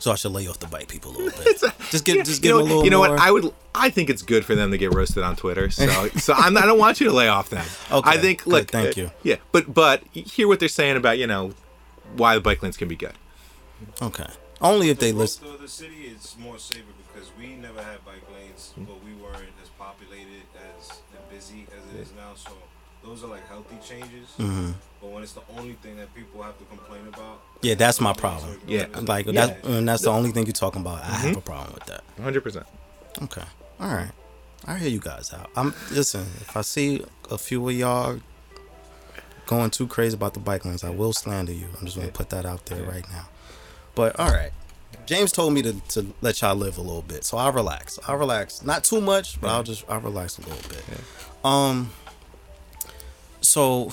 So I should lay off the bike people a little bit. just get, just
you
give
know,
them a little
you know
more.
what? I would. I think it's good for them to get roasted on Twitter. So, so I'm, I don't want you to lay off them.
Okay,
I think.
good,
Look,
thank
uh,
you.
Yeah, but but hear what they're saying about you know why the bike lanes can be good.
okay. Only if they
the
listen.
growth the city is more safer because we never had bike lanes, but we weren't as populated as and busy as it is now. So those are like healthy changes.
Mm-hmm.
But when it's the only thing that people have to complain about,
Yeah, that's my problem.
Yeah,
Like
Yeah.
that's and that's the only thing you're talking about. I have a problem with that.
100. percent
Okay. All right. I hear you guys out. I'm listen. If I see a few of y'all going too crazy about the bike lanes, I will slander you. I'm just gonna put that out there right now. But all right. James told me to, to let y'all live a little bit, so I'll relax. I'll relax, not too much, but I'll just I'll relax a little bit. Um. So,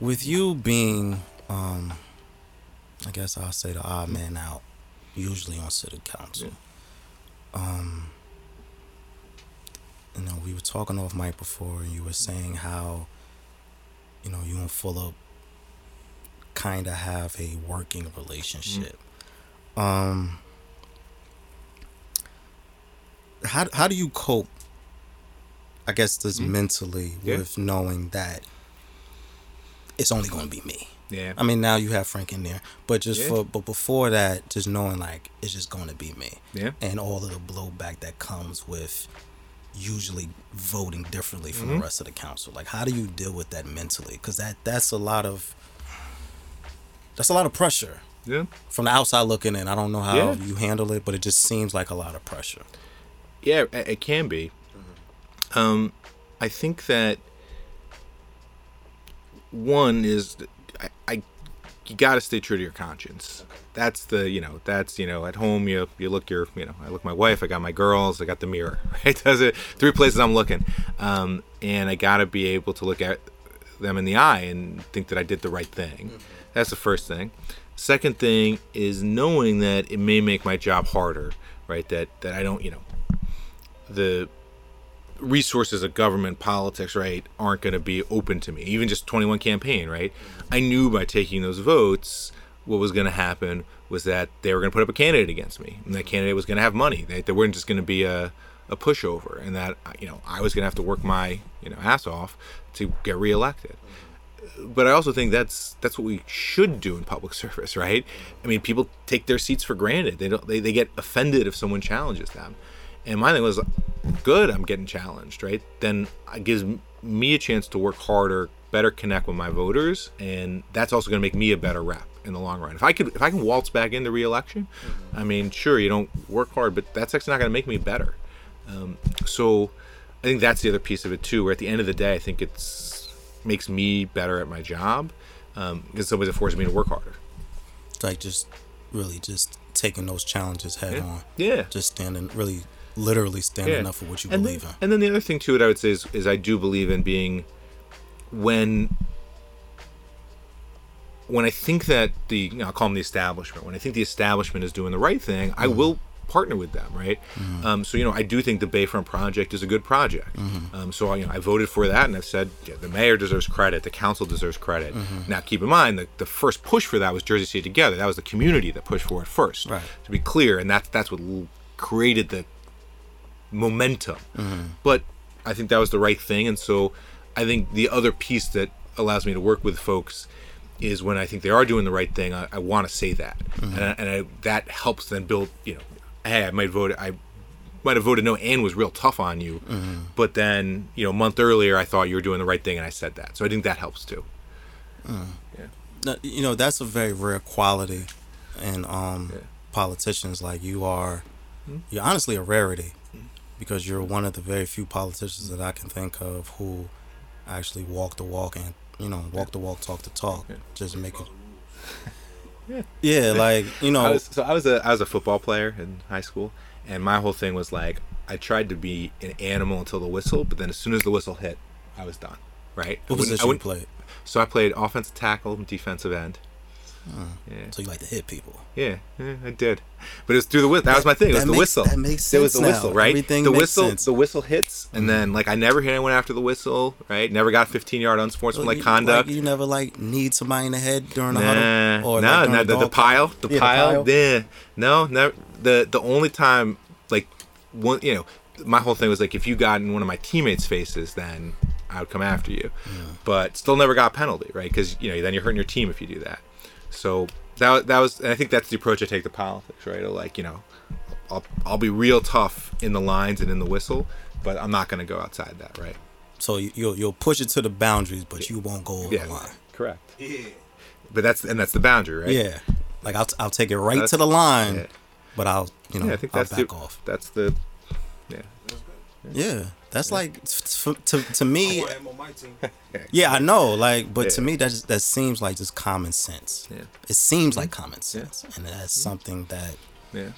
with you being, um, I guess I'll say the odd man out, usually on city council. Um, you know, we were talking off mic before, and you were saying how, you know, you and Fulop kind of have a working relationship. Um, how how do you cope? I guess this mentally
Yeah.
with knowing that it's only going to be me.
Yeah.
I mean, now you have Frank in there, but just
Yeah.
for but before that, just knowing like it's just going to be me.
Yeah.
And all of the blowback that comes with usually voting differently from
Mm-hmm.
the rest of the council. Like, how do you deal with that mentally? Because that that's a lot of that's a lot of pressure
yeah.
from the outside looking in. I don't know how
Yeah.
you handle it, but it just seems like a lot of pressure.
Yeah, it it can be. Um, I think that one is I, I you got to stay true to your conscience. That's the you know that's you know at home you you look your you know I look my wife I got my girls I got the mirror right those are three places I'm looking um, and I got to be able to look at them in the eye and think that I did the right thing. That's the first thing. Second thing is knowing that it may make my job harder, right? That that I don't you know the resources of government politics right aren't going to be open to me even just 21 campaign right i knew by taking those votes what was going to happen was that they were going to put up a candidate against me and that candidate was going to have money they, they weren't just going to be a, a pushover and that you know i was going to have to work my you know ass off to get reelected but I also think that's that's what we should do in public service, right? I mean, people take their seats for granted. They don't. They, they get offended if someone challenges them. And my thing was, good. I'm getting challenged, right? Then it gives me a chance to work harder, better connect with my voters, and that's also going to make me a better rep in the long run. If I could, if I can waltz back into reelection, I mean, sure, you don't work hard, but that's actually not going to make me better. Um, so I think that's the other piece of it too. Where at the end of the day, I think it's makes me better at my job um, because somebody's forcing me to work harder.
Like just really just taking those challenges head
Yeah.
on.
Yeah.
Just standing really literally standing
Yeah.
up for what you
and
believe
then,
in.
And then the other thing too, it, I would say, is, is I do believe in being when when I think that the you know, I'll call them the establishment. When I think the establishment is doing the right thing, I
Mm-hmm.
will partner with them, right? Um, so you know, I do think the Bayfront project is a good project.
Mm-hmm.
Um, so I, you know, I voted for that, and I've said yeah, the mayor deserves credit, the council deserves credit.
Mm-hmm.
Now, keep in mind that the first push for that was Jersey City Together. That was the community that pushed for it first.
Right.
To be clear, and that's that's what created the momentum. But I think that was the right thing, and so I think the other piece that allows me to work with folks is when I think they are doing the right thing. I, I want to say that, mm-hmm. and, I, and I, that helps then build. You know, hey, I might vote. I might have voted no and was real tough on you, mm-hmm. but then you know a month earlier I thought you were doing the right thing, and I said that. So I think that helps too. Mm. Yeah.
No, you know that's a very rare quality in um
Yeah.
politicians like you are hmm? you're honestly a rarity because you're one of the very few politicians that I can think of who actually walk the walk and you know walk the walk talk the talk
Yeah.
just make it
Yeah.
yeah like you know
I was, so I was a I was a football player in high school, and my whole thing was like I tried to be an animal until the whistle, but then as soon as the whistle hit, I was done. Right? I
what
wouldn't-
position
I
you played
So I played offensive tackle, defensive end. Mm. Yeah,
so you like to hit people
yeah, yeah, I did. But it was through the whistle. That was my thing. It was the
makes-
whistle.
that makes sense.
It was the whistle, right?
Everything
the whistle.
sense.
The whistle hits, and mm. then like I never hit anyone after the whistle. Right? Never got 15 yard unsportsmanlike
you,
conduct.
like, you never like need somebody in the head during
Nah,
huddle or
no,
like,
no,
during
the, the pile, the
Yeah, the
pile,
pile.
yeah, no, never. The the only time, like, one, you know, my whole thing was like, if you got in one of my teammates' faces, then I would come after you. But still, never got a penalty, right? Because you know, then you're hurting your team if you do that. So that that was, and I think that's the approach I take to politics, right? Of like, you know, I'll I'll be real tough in the lines and in the whistle, but I'm not going to go outside that, right?
So you, you'll you'll push it to the boundaries, but you won't go over
Yeah,
the line.
correct.
Yeah.
But that's and that's the boundary, right?
Yeah, like I'll I'll take it right
That's-
to the line,
yeah.
but I'll you know
Yeah, I think
I'll
that's
back
the,
off.
That's the yeah.
That's good.
Yeah, that's like f- to to me.
want him on my team.
Yeah, I know. Like, but to me, that just, that seems like just common sense.
Yeah.
It seems like mm-hmm. common sense, and that's mm-hmm. something that
Yeah.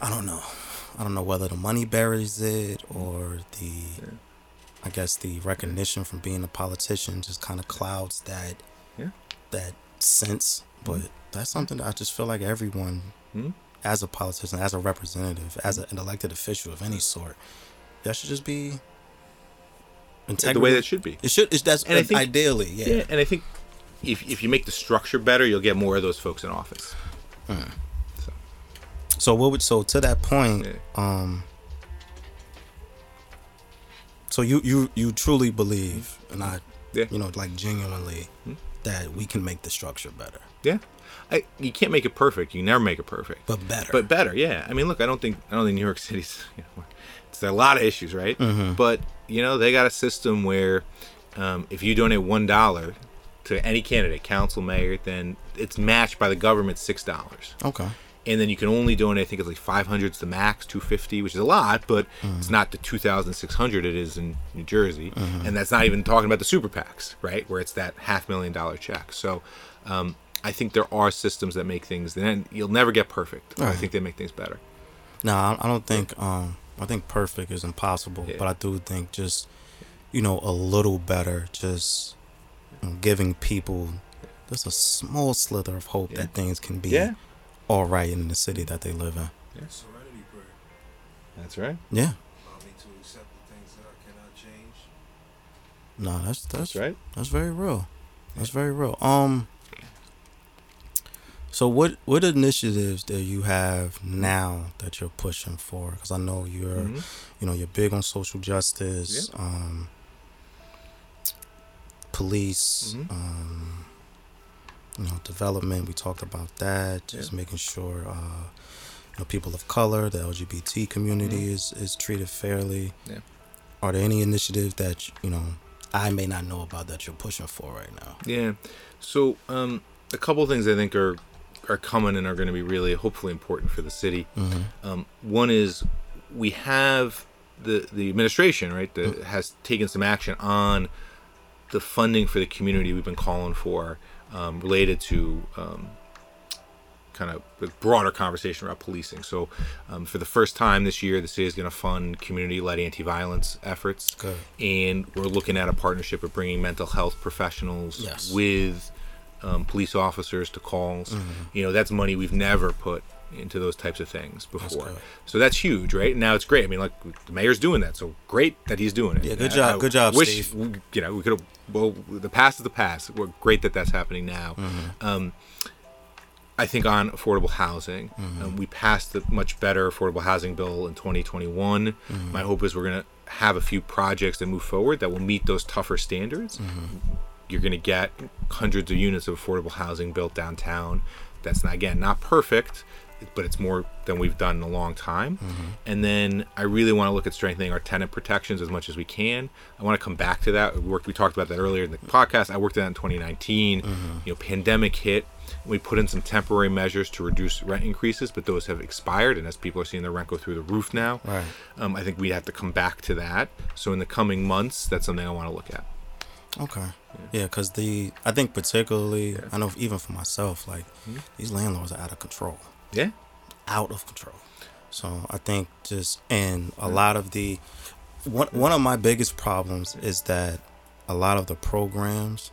I don't know. I don't know whether the money buries it or the, I guess the recognition from being a politician just kind of clouds that
Yeah.
that sense. Mm-hmm. But that's something that I just feel like everyone,
Mhm.
as a politician, as a representative, as an elected official of any sort, that should just be
the way that it should be.
it should. It's, that's
And I think-
ideally, yeah.
Yeah, and I think if if you make the structure better, you'll get more of those folks in office.
So what would so to that point,
Yeah.
um so you you you truly believe and I
Yeah. Hmm?
you know like genuinely that we can make the structure better.
Yeah, I, you can't make it perfect. You never make it perfect,
But better.
but better. Yeah, I mean, look, I don't think I don't think New York City's. You know, a lot of issues, right?
Mm-hmm.
But you know, they got a system where um, if you donate one dollar to any candidate, council, mayor, then it's matched by the government six dollars.
okay.
and then you can only donate. I think it's like 500 is the max, 250, which is a lot, but
Mm-hmm.
it's not the 2,600 it is in New Jersey, and that's not even talking about the super PACs, right? Where it's that half million dollar check. So, um, I think there are systems that make things. Then you'll never get perfect. but I think they make things better.
No, I I don't think um I think perfect is impossible,
Yeah.
but I do think just you know a little better just you know, giving people just a small slither of hope
Yeah.
that things can be
Yeah.
all right in the city that they live in.
Serenity prayer.
That's right.
Yeah.
To accept the things that I cannot change.
No, that's that's
That's right.
That's very real. That's very real. Um. So what what initiatives that you have now that you're pushing for? Because I know you're
Mhm.
you know you're big on social justice, um, police,
Mhm.
um, you know development. We talked about that. Just
Yeah.
making sure uh, you know people of color, the LGBT community is is treated fairly.
Mm-hmm. Yeah.
Are there any initiatives that you know I may not know about that you're pushing for right now?
Yeah. So, um, a couple things I think are are coming and are going to be really hopefully important for the city.
Mm-hmm.
Um, one is we have the the administration right that has taken some action on the funding for the community we've been calling for um, related to um, kind of the broader conversation about policing. So, um, for the first time this year, the city is going to fund community-led anti-violence efforts
Good.
and we're looking at a partnership of bringing mental health professionals
Yes.
with um, police officers to calls.
Mm-hmm.
You know, that's money we've never put into those types of things before.
good.
So that's huge, right? And now it's great. I mean, like the mayor's doing that, so great that he's doing it.
Yeah, good job-
I
good job,
wish,
Steve.
You know, we could have. Well, the past is the past. We're great that that's happening now.
Mm-hmm.
Um, I think on affordable housing, um, we passed the much better affordable housing bill in 2021. My hope is we're going to have a few projects that move forward that will meet those tougher standards. You're going to get hundreds of units of affordable housing built downtown. That's not, again not perfect, but it's more than we've done in a long time. And then I really want to look at strengthening our tenant protections as much as we can. I want to come back to that. We worked. We talked about that earlier in the podcast. I worked on that in 2019. You know, pandemic hit. We put in some temporary measures to reduce rent increases, but those have expired. And as people are seeing their rent go through the roof now,
Right.
um, I think we have to come back to that. So in the coming months, that's something I want to look at.
Okay. Yeah, because the I think particularly I know even for myself, like hmm? these landlords are out of control,
Yeah.
out of control. So I think just and a lot of the one one of my biggest problems is that a lot of the programs,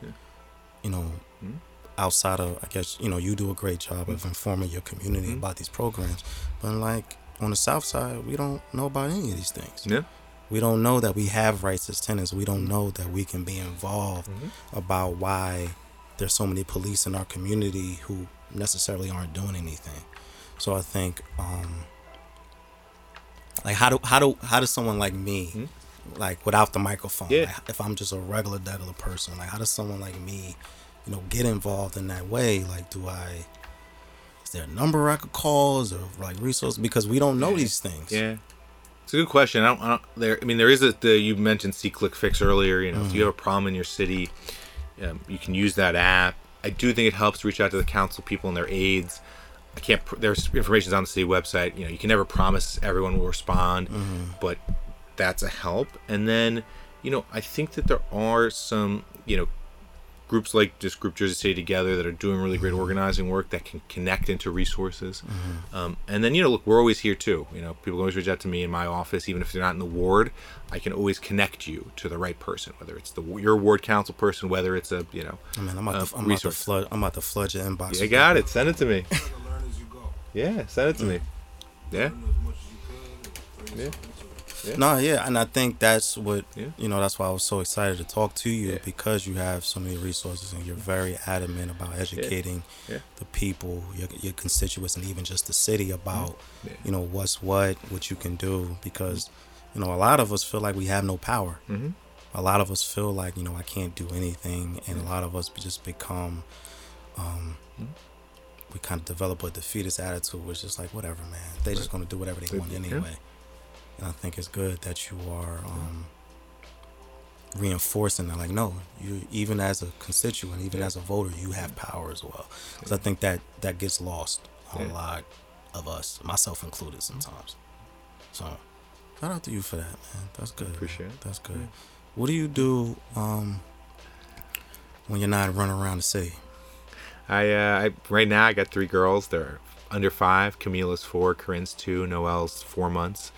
you know, hmm? outside of I guess you know you do a great job of hmm? informing your community about these programs, but like on the south side, we don't know about any of these things.
Yeah.
We don't know that we have rights as tenants. We don't know that we can be involved about why there's so many police in our community who necessarily aren't doing anything. So I think, um, like, how do how do how does someone like me, like without the microphone,
Yeah.
like, if I'm just a regular regular person, like, how does someone like me, you know, get involved in that way? Like, do I? Is there a number I could call? Is there like resources? Because we don't know these things.
Yeah, it's a good question. I don't. I don't there. I mean, there is a. The, you mentioned SeeClickFix earlier. You know, if you have a problem in your city, um, you can use that app. I do think it helps to reach out to the council people and their aides. I can't. pr- There's information on the city website. You know, you can never promise everyone will respond, but that's a help. And then, you know, I think that there are some. You know, groups like just Group Jersey City Together that are doing really great mm-hmm. organizing work that can connect into resources. Mm-hmm. Um, and then, you know, look, we're always here too. You know, people always reach out to me in my office, even if they're not in the ward. I can always connect you to the right person, whether it's the your ward council person, whether it's a you know.
I mean, I'm about, to, I'm about to flood. I'm about to flood your inbox.
You
with
got it. Send it to me.
Try to learn as you go.
Yeah, send it to mm. me. Yeah.
Learn as much as you could. Bring
Yeah.
to.
No, yeah, and I think that's what
Yeah.
you know. That's why I was so excited to talk to you
Yeah.
because you have so many resources and you're very adamant about educating the people, your, your constituents, and even just the city about
Yeah.
you know what's what, what you can do. Because you know a lot of us feel like we have no power.
Mhm.
A lot of us feel like you know I can't do anything, and a lot of us just become. Um, we kind of develop a defeatist attitude, which is like whatever, man. They're just gonna do whatever they want anyway. And I think it's good that you are um, reinforcing that. Like, no, you even as a constituent, even
Yeah.
as a voter, you have power as well. Because I think that that gets lost on
Yeah.
a lot of us, myself included, sometimes. So, shout out to you for that, man. That's good.
Appreciate it.
That's good.
Yeah.
What do you do um, when you're not running around the city?
I, uh, I right now I got three girls. They're under five. Camila's four. Corinne's two. Noelle's four months.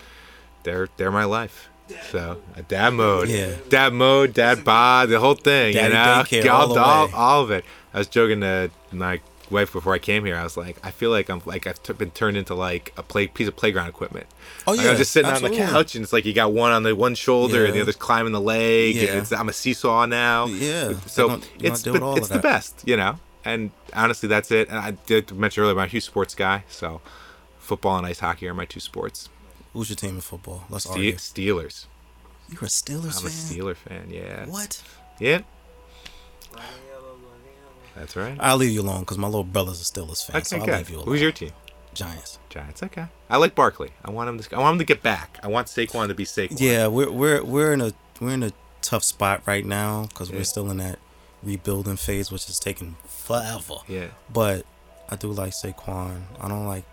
They're they're my life. So dad mode,
Yeah.
dad mode, dad bod, the whole thing.
Daddy
you know,
daycare
all,
all
all, all of it. I was joking to my wife before I came here. I was like, I feel like I'm like I've t- been turned into like a play piece of playground equipment.
Oh,
Like,
yeah,
I'm just sitting on the couch and it's like you got one on the one shoulder and the other's climbing the leg.
Yeah.
It's, I'm a seesaw now.
Yeah,
So it's
deal with
but
all
it's the
that.
best, you know. And honestly, that's it. And I did mention earlier, I'm a huge sports guy, so football and ice hockey are my two sports.
Who's your team in football? Let's
Ste-
argue.
Steelers.
You're a Steelers
I'm a
fan.
Steeler fan. Yeah.
What?
Yeah.
Black and yellow, black and yellow.
That's right.
I'll leave you alone because my little brother's a Steelers fan, so I'll
good.
leave you alone.
Who's your team?
Giants?
Giants. Okay. I like Barkley. I want him to. I want him to get back. I want Saquon to be Saquon.
Yeah, we're we're we're in a we're in a tough spot right now because
Yeah.
we're still in that rebuilding phase, which is taking forever.
Yeah.
But I do like Saquon. I don't like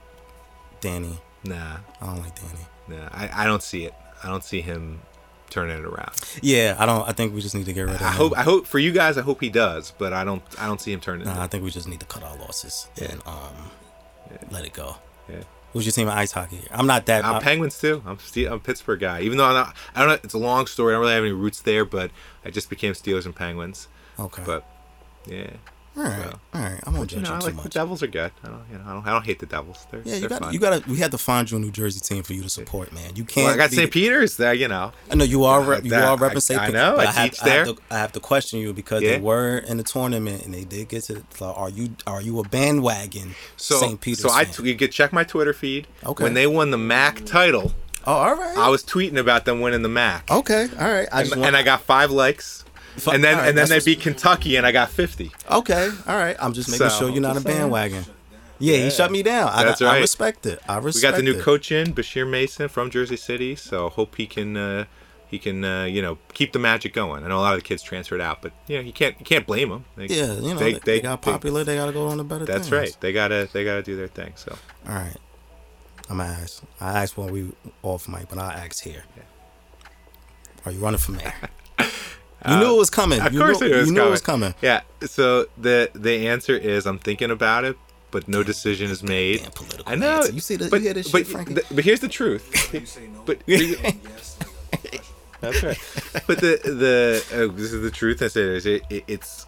Danny.
Nah.
I don't like Danny.
Nah. I, I don't see it. I don't see him turning it around.
Yeah, I don't. I think we just need to get rid of
I
him.
hope. I hope for you guys. I hope he does, but I don't. I don't see him turning.
Nah, I think we just need to cut our losses and um let it go.
Yeah.
Who's your team in ice hockey? I'm not that.
I'm
I-
Penguins too. I'm I'm a Pittsburgh guy. Even though I'm not, I don't know. It's a long story. I don't really have any roots there, but I just became Steelers and Penguins.
okay.
But yeah,
all right.
so.
All right. I won't
You
judge
know,
you
I
too
like the
much.
Devils are good. I don't, you know, I don't, I don't hate the Devils. They're,
Yeah, you got you got to. We had to find you a New Jersey team for you to support, man. You can't.
Well, I got St. Peter's there. You know,
I know you are. Rep, you
That-
are
I-
repping St.
I know,
but
I
have, I have
there.
to, I have to question you because
Yeah.
they were in the tournament and they did get to. So are you are you a bandwagon
so
St. Peter's
so I t- you could check my Twitter feed.
Okay.
When they won the MAAC title,
oh, all right.
I was tweeting about them winning the MAAC.
okay, all right. I
and,
just want,
and I got five likes. And then
right,
and then they beat Kentucky, and I got fifty.
Okay, all right. I'm just making
So,
sure you're not a bandwagon. Yeah,
Yeah.
he shut me down. I,
That's
I respect it. I respect it.
We got the new
it.
coach in, Bashir Mason from Jersey City. So hope he can uh, he can uh, you know keep the magic going. I know a lot of the kids transferred out, but you know you can't you can't blame them. They,
Yeah, you know, they, they, got popular. They, got to go on to better
that's
things.
right. They gotta they gotta do their thing. So
All right. I'm gonna ask. I asked when we off mic, but I asked here. Are you running for mayor? You knew it was coming.
Of
you
course
knew,
it was
you knew
coming.
it was coming.
Yeah. So the the answer is I'm thinking about it, but no decision is made.
Damn political
I know.
answer. You see the-
but,
you hear this
but,
shit, Frankie?
th- but here's the truth.
You say no.
But-
yes, like a professional.
That's right. But the the uh, this is the truth. I say. It, it, it's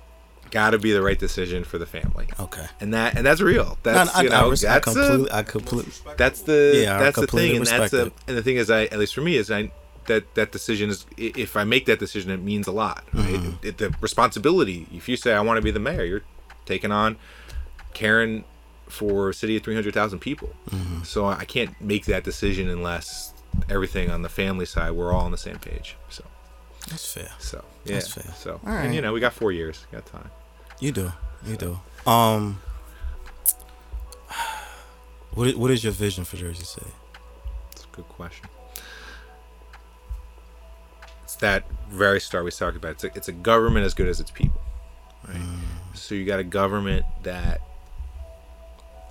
got to be the right decision for the family,
Okay.
and that and that's real. That's
No, I,
you know
res- I
that's
completely,
a,
I completely.
that's the
Yeah,
that's the thing, and that's
respect
a and the thing is, I at least for me is I that that decision is if I make that decision, it means a lot. Right?
Mm-hmm.
It, the responsibility. If you say I want to be the mayor, you're taking on caring for a city of three hundred thousand people.
Mm-hmm.
So I can't make that decision unless everything on the family side we're all on the same page. So.
That's fair.
So yeah.
That's fair.
So and you know we got four years, got time.
You do. You do. Um. What What is your vision for Jersey City?
It's a good question. That very start we talked about. It's a, it's a government as good as its people, right? Mm. So you got a government that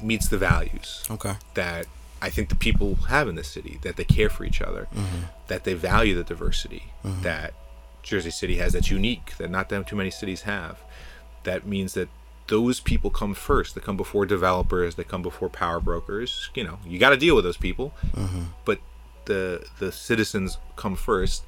meets the values
Okay.
that I think the people have in this city. That they care for each other, mm-hmm. that they value the diversity mm-hmm. that Jersey City has. That's unique. That not that too many cities have. That means that those people come first. They come before developers. They come before power brokers. You know, you got to deal with those people, mm-hmm. but the the citizens come first.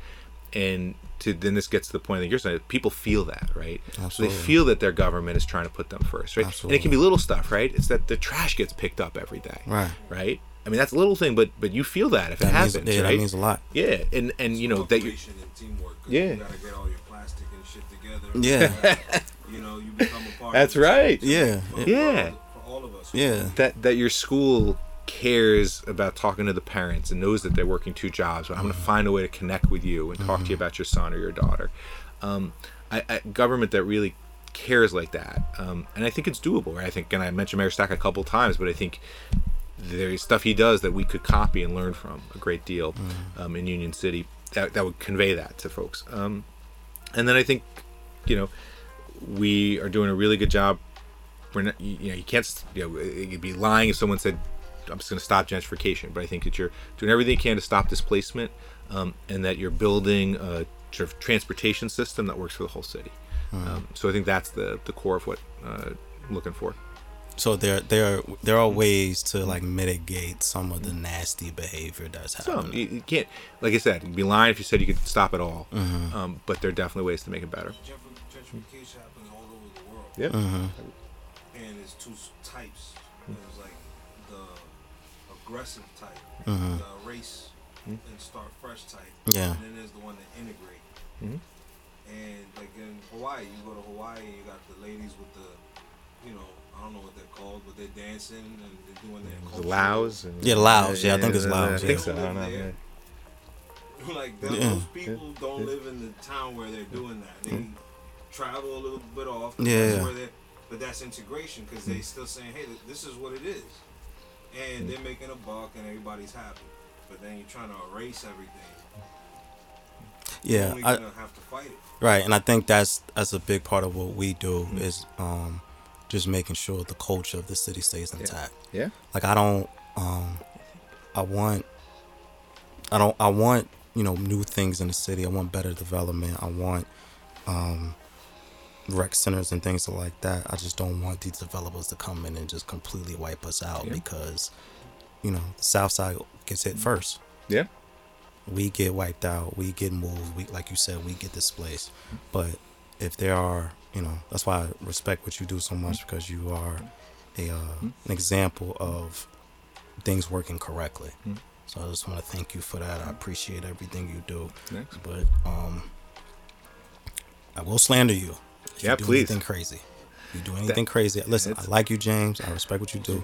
And to then this gets to the point that you're saying people feel that right so
Absolutely.
they feel that their government is trying to put them first right Absolutely. and it can be little stuff right it's that the trash gets picked up every day
Right.
right I mean that's a little thing but but you feel that if it
That means,
happens
yeah,
right
that means a lot.
yeah and and you know that you
Cooperation and teamwork. 'cause
Yeah.
You gotta get all your plastic and shit together.
Yeah.
you know, you become a part.
That's
of
right.
Yeah.
Yeah.
For all of us.
Yeah.
that that your school cares about talking to the parents and knows that they're working two jobs but i'm going to find a way to connect with you and talk to you about your son or your daughter. Um, I, I, government that really cares like that um, and i think it's doable. Right? i think and i mentioned mayor stack a couple times but i think there's stuff he does that we could copy and learn from a great deal um, in union city that, that would convey that to folks. Um, and then i think you know we are doing a really good job. We're not, you you know, you can't, you know, you'd be lying if someone said, I'm just going to stop gentrification. But I think that you're doing everything you can to stop displacement um, and that you're building a sort of transportation system that works for the whole city. Um, so I think that's the, the core of what uh, I'm looking for.
So there, there, there are ways to like mitigate some of the nasty behavior that's
So
happening.
you, you can't, like I said, you'd be lying if you said you could stop it all. Um, but there are definitely ways to make it better.
Gentrification gentrification happens all over the world.
Yep.
And it's two types. There's like the aggressive type,
Mhm.
the erase and start fresh type.
Yeah.
And then there's the one that integrate.
Mhm.
And like in Hawaii, you go to Hawaii and you got the ladies with the, you know, I don't know what they're called, but they're dancing and they're doing their
The
cultural-
Laos. And,
Yeah, Laos. Yeah, I think it's Laos,
I think
yeah.
so. I don't know.
Yeah.
yeah.
like th-
Yeah.
those people don't live in the town where they're doing that. They travel a little bit off.
Yeah,
that's where but that's integration because they still saying, "Hey, this is what it is," and they're making a buck and everybody's happy. But then you're trying to erase everything.
Yeah, I,
have to fight it.
right, and I think that's that's a big part of what we do is um, just making sure the culture of the city stays intact.
Yeah.
Like I don't, um, I want, I don't, I want you know new things in the city. I want better development. I want um, rec centers and things like that. I just don't want these developers to come in and just completely wipe us out
Yeah.
because you know the South Side gets hit first.
Yeah.
we get wiped out, we get moved, we like you said, we get displaced. But if there are you know that's why I respect what you do so much because you are a uh, an example of things working correctly. So I just want to thank you for that. I appreciate everything you do.
Thanks.
But um, I will slander you. If
Yeah,
you do
please.
Anything crazy? You do anything crazy? Listen, I like you, James. I respect what you do.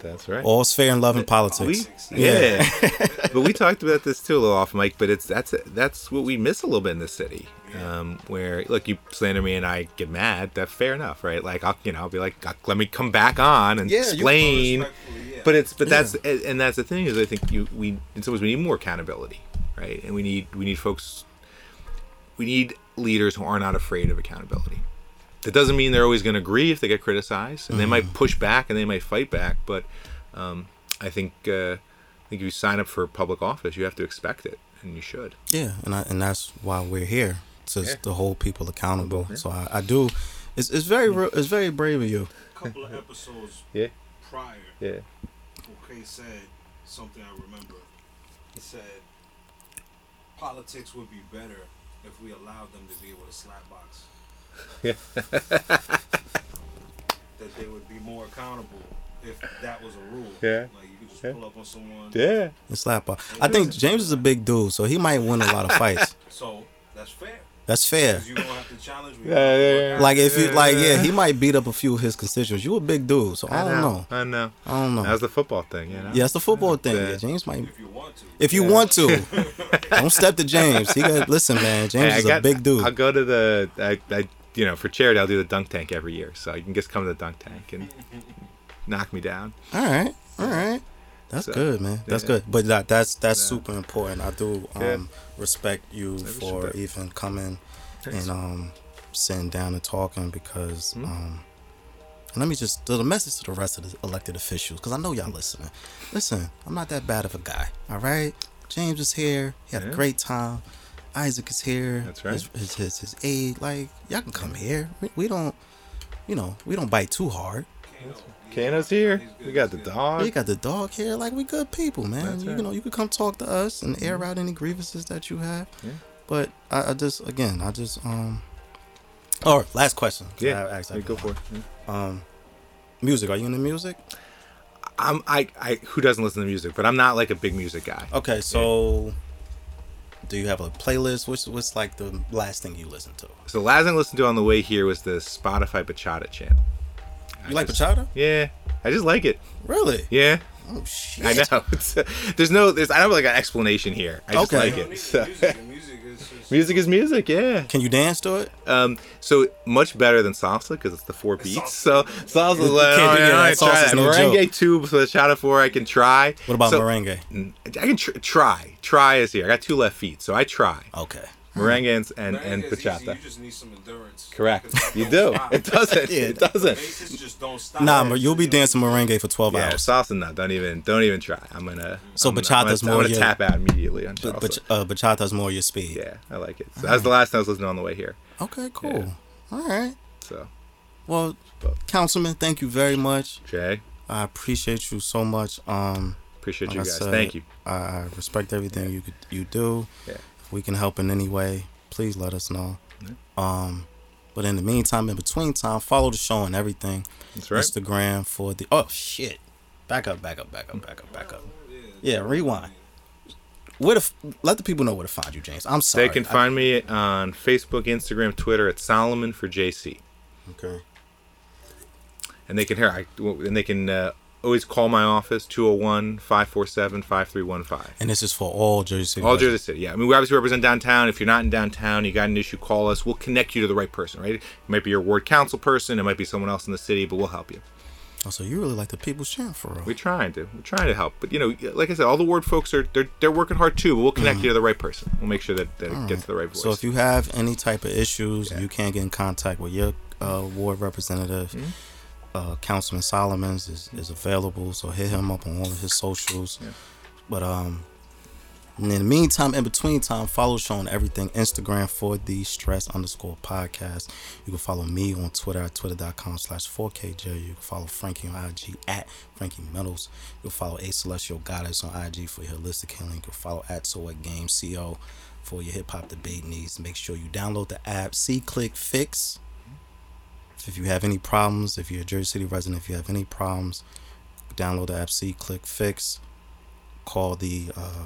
That's right.
All's fair in love and
we,
politics.
yeah, but we talked about this too a little off mic. But it's that's that's what we miss a little bit in the city, um, where look you slander me and I get mad. That's fair enough, right? Like I'll you know I'll be like let me come back on and
Yeah,
explain.
Yeah.
But it's but
Yeah.
that's and that's the thing is I think you we in some ways we need more accountability, right? And we need we need folks we need leaders who are not afraid of accountability. That doesn't mean they're always going to agree if they get criticized, and they might push back and they might fight back. But um, I think uh, I think if you sign up for public office, you have to expect it, and you should.
Yeah, and I, and that's why we're here to
Yeah.
to hold people accountable. So I, I do. It's, it's very real- it's very brave of you.
a couple of episodes
Yeah,
prior,
yeah,
Okay said something I remember. He said politics would be better if we allowed them to be able to slap box.
Yeah.
that they would be more accountable if that was a rule.
Yeah.
Like you could just
Yeah.
pull up on someone.
yeah.
And slap up. I think James is a big dude, so he might win a lot of fights.
So that's fair.
That's fair.
You don't have to challenge me.
Yeah, yeah, yeah.
Like if you like, yeah,
Yeah.
he might beat up a few of his constituents. You a big dude, so I don't know.
I know.
I don't know.
was the football thing, you know.
Yeah, it's the football thing.
Yeah.
Yeah, James might.
If you want to.
If you want to, don't step to James. He got listen, man. James
Hey, I
is a big dude.
I'll go to the I, I you know for charity I'll do the dunk tank every year, so you can just come to the dunk tank and knock me down.
All right, all right. That's
So,
good, man. That's
yeah.
good. But that that's that's
Yeah.
super important. I do um
Yeah.
respect you for
respect.
even coming
Thanks.
and um sitting down and talking because
Hmm?
um and let me just do the message to the rest of the elected officials because I know y'all listening. Listen, I'm not that bad of a guy. All right, James is here. He had
Yeah.
a great time. Isaac is here.
That's right.
His his his, his aide, like y'all can come here. We, we don't, you know, we don't bite too hard.
Kano's here. We got the dog.
We got the dog here. Like we good people, man.
That's
you
right.
know, you could come talk to us and air out any grievances that you have.
Yeah.
But I, I just, again, I just, um. All right, last question.
Yeah,
I asked
yeah, go for it. Yeah.
Um, music. Are you into music?
I'm I, I who doesn't listen to music, but I'm not like a big music guy.
Okay, so do you have a playlist? What's what's like the last thing you listen to?
So the last thing I listened to on the way here was the Spotify Bachata channel. I
You like
just-
bachata?
Yeah, I just like it.
Really?
Yeah,
Oh shit!
I know. There's no, there's I don't have like an explanation here. I just
Okay.
like it. So-
music. and music is just
music is music. Yeah.
Can you dance to it?
Um, so much better than salsa because it's the four beats. So salsa,
You
like,
can't do
oh,
that.
yeah, I
Salsa's
try that.
no
merengue too. So the shot of four, I can try.
What about
So-
merengue?
I can tr- try. Try is here. I got two left feet, so I try.
Okay.
Merengue and and, and
Merengue is easy,
bachata.
You just need some endurance.
Correct. You
don't stop.
It doesn't.
Yeah,
it doesn't.
Bases just don't stop.
Nah, but you'll be dancing merengue for twelve
Yeah,
hours.
salsa. No, don't even. Don't even try. I'm gonna.
So
I'm gonna-
bachata's
I'm gonna,
more
I'm gonna
your-
tap out immediately on
But,
salsa.
but uh, bachata's more your speed.
yeah, I like it. So that's the last time I was listening on the way here.
Okay, cool.
Yeah.
All right.
So,
Well,
But-
Councilman, thank you very much.
Jay,
I appreciate you so much. Um,
appreciate
like
you
I
guys.
said,
Thank you.
I, I respect everything you could, you do.
Yeah.
We can help in any way, please let us know. Um, but in the meantime, in between time, follow the show and everything.
That's right.
Instagram for the oh shit. Back up, back up, back up, back up, back up. Yeah, rewind. Where to f- let the people know where to find you, James. I'm sorry.
They can
I-
find me on Facebook, Instagram, Twitter at Solomon for JC,
okay.
and they can hear. I and they can uh, always call my office 201-547-5315.
And this is for all Jersey City.
All. Jersey City, yeah. I mean, we obviously represent downtown. If you're not in downtown, you got an issue, call us. We'll connect you to the right person, right? It might be your ward council person, it might be someone else in the city, but we'll help you.
Oh, so you really like the people's champ for real?
We're trying to. We're trying to help. But you know, like I said, all the ward folks are they're they're working hard too. But we'll connect you to the right person. We'll make sure that, that it gets to the right voice.
So if you have any type of issues,
Yeah.
you can't get in contact with your uh, ward representative.
Mm-hmm.
Uh, Councilman Solomons is, is available, so hit him up on all of his socials.
Yeah.
But um, in the meantime, in between time, follow Sean on everything. Instagram for the stress underscore podcast. You can follow me on Twitter at twitter.com slash 4KJ. You can follow Frankie on IG at Frankie Metals. You can follow A Celestial Goddess on IG for your holistic healing. You can follow at So What Game CO for your hip hop debate needs. Make sure you download the app SeeClickFix. If you have any problems, if you're a Jersey City resident, if you have any problems, download the app SeeClickFix. Call the uh,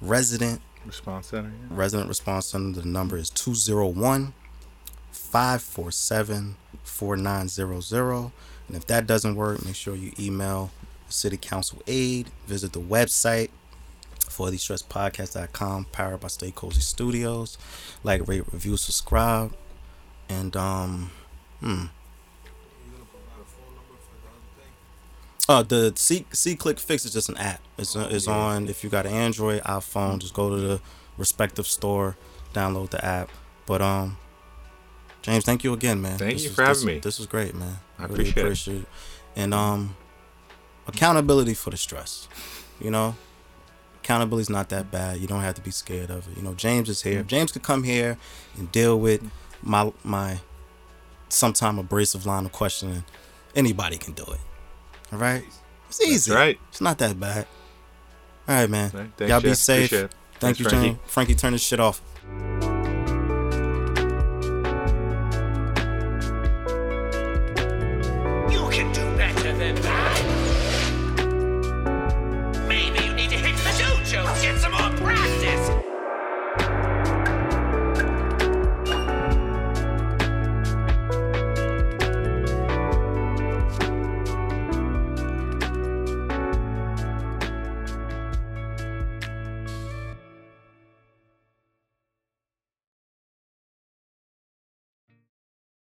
resident
Response center. yeah.
resident response center. The number is 201 547 4900. And if that doesn't work, make sure you email the city council aid. Visit the website for the stress stresspodcast.com, powered by Stay Cozy Studios. Like, rate, review, subscribe. And, um, hmm.
You gonna provide a phone number for the?
Uh, the C SeeClickFix is just an app. It's uh, it's on if you got an Android, iPhone, just go to the respective store, download the app. But um, James, thank you again, man.
Thank
This
you
was-
for having
this-
me.
This was great, man.
I appreciate it.
it. And um, accountability for the stress. You know, accountability is not that bad. You don't have to be scared of it. You know, James is here. If James could come here and deal with my my sometime abrasive line of questioning, anybody can do it. All right. It's easy.
right.
It's not that bad. All right, man.
Right, thanks,
Y'all be
Jeff.
safe. Thank
Thanks,
you,
Frankie.
Frankie, turn this shit off.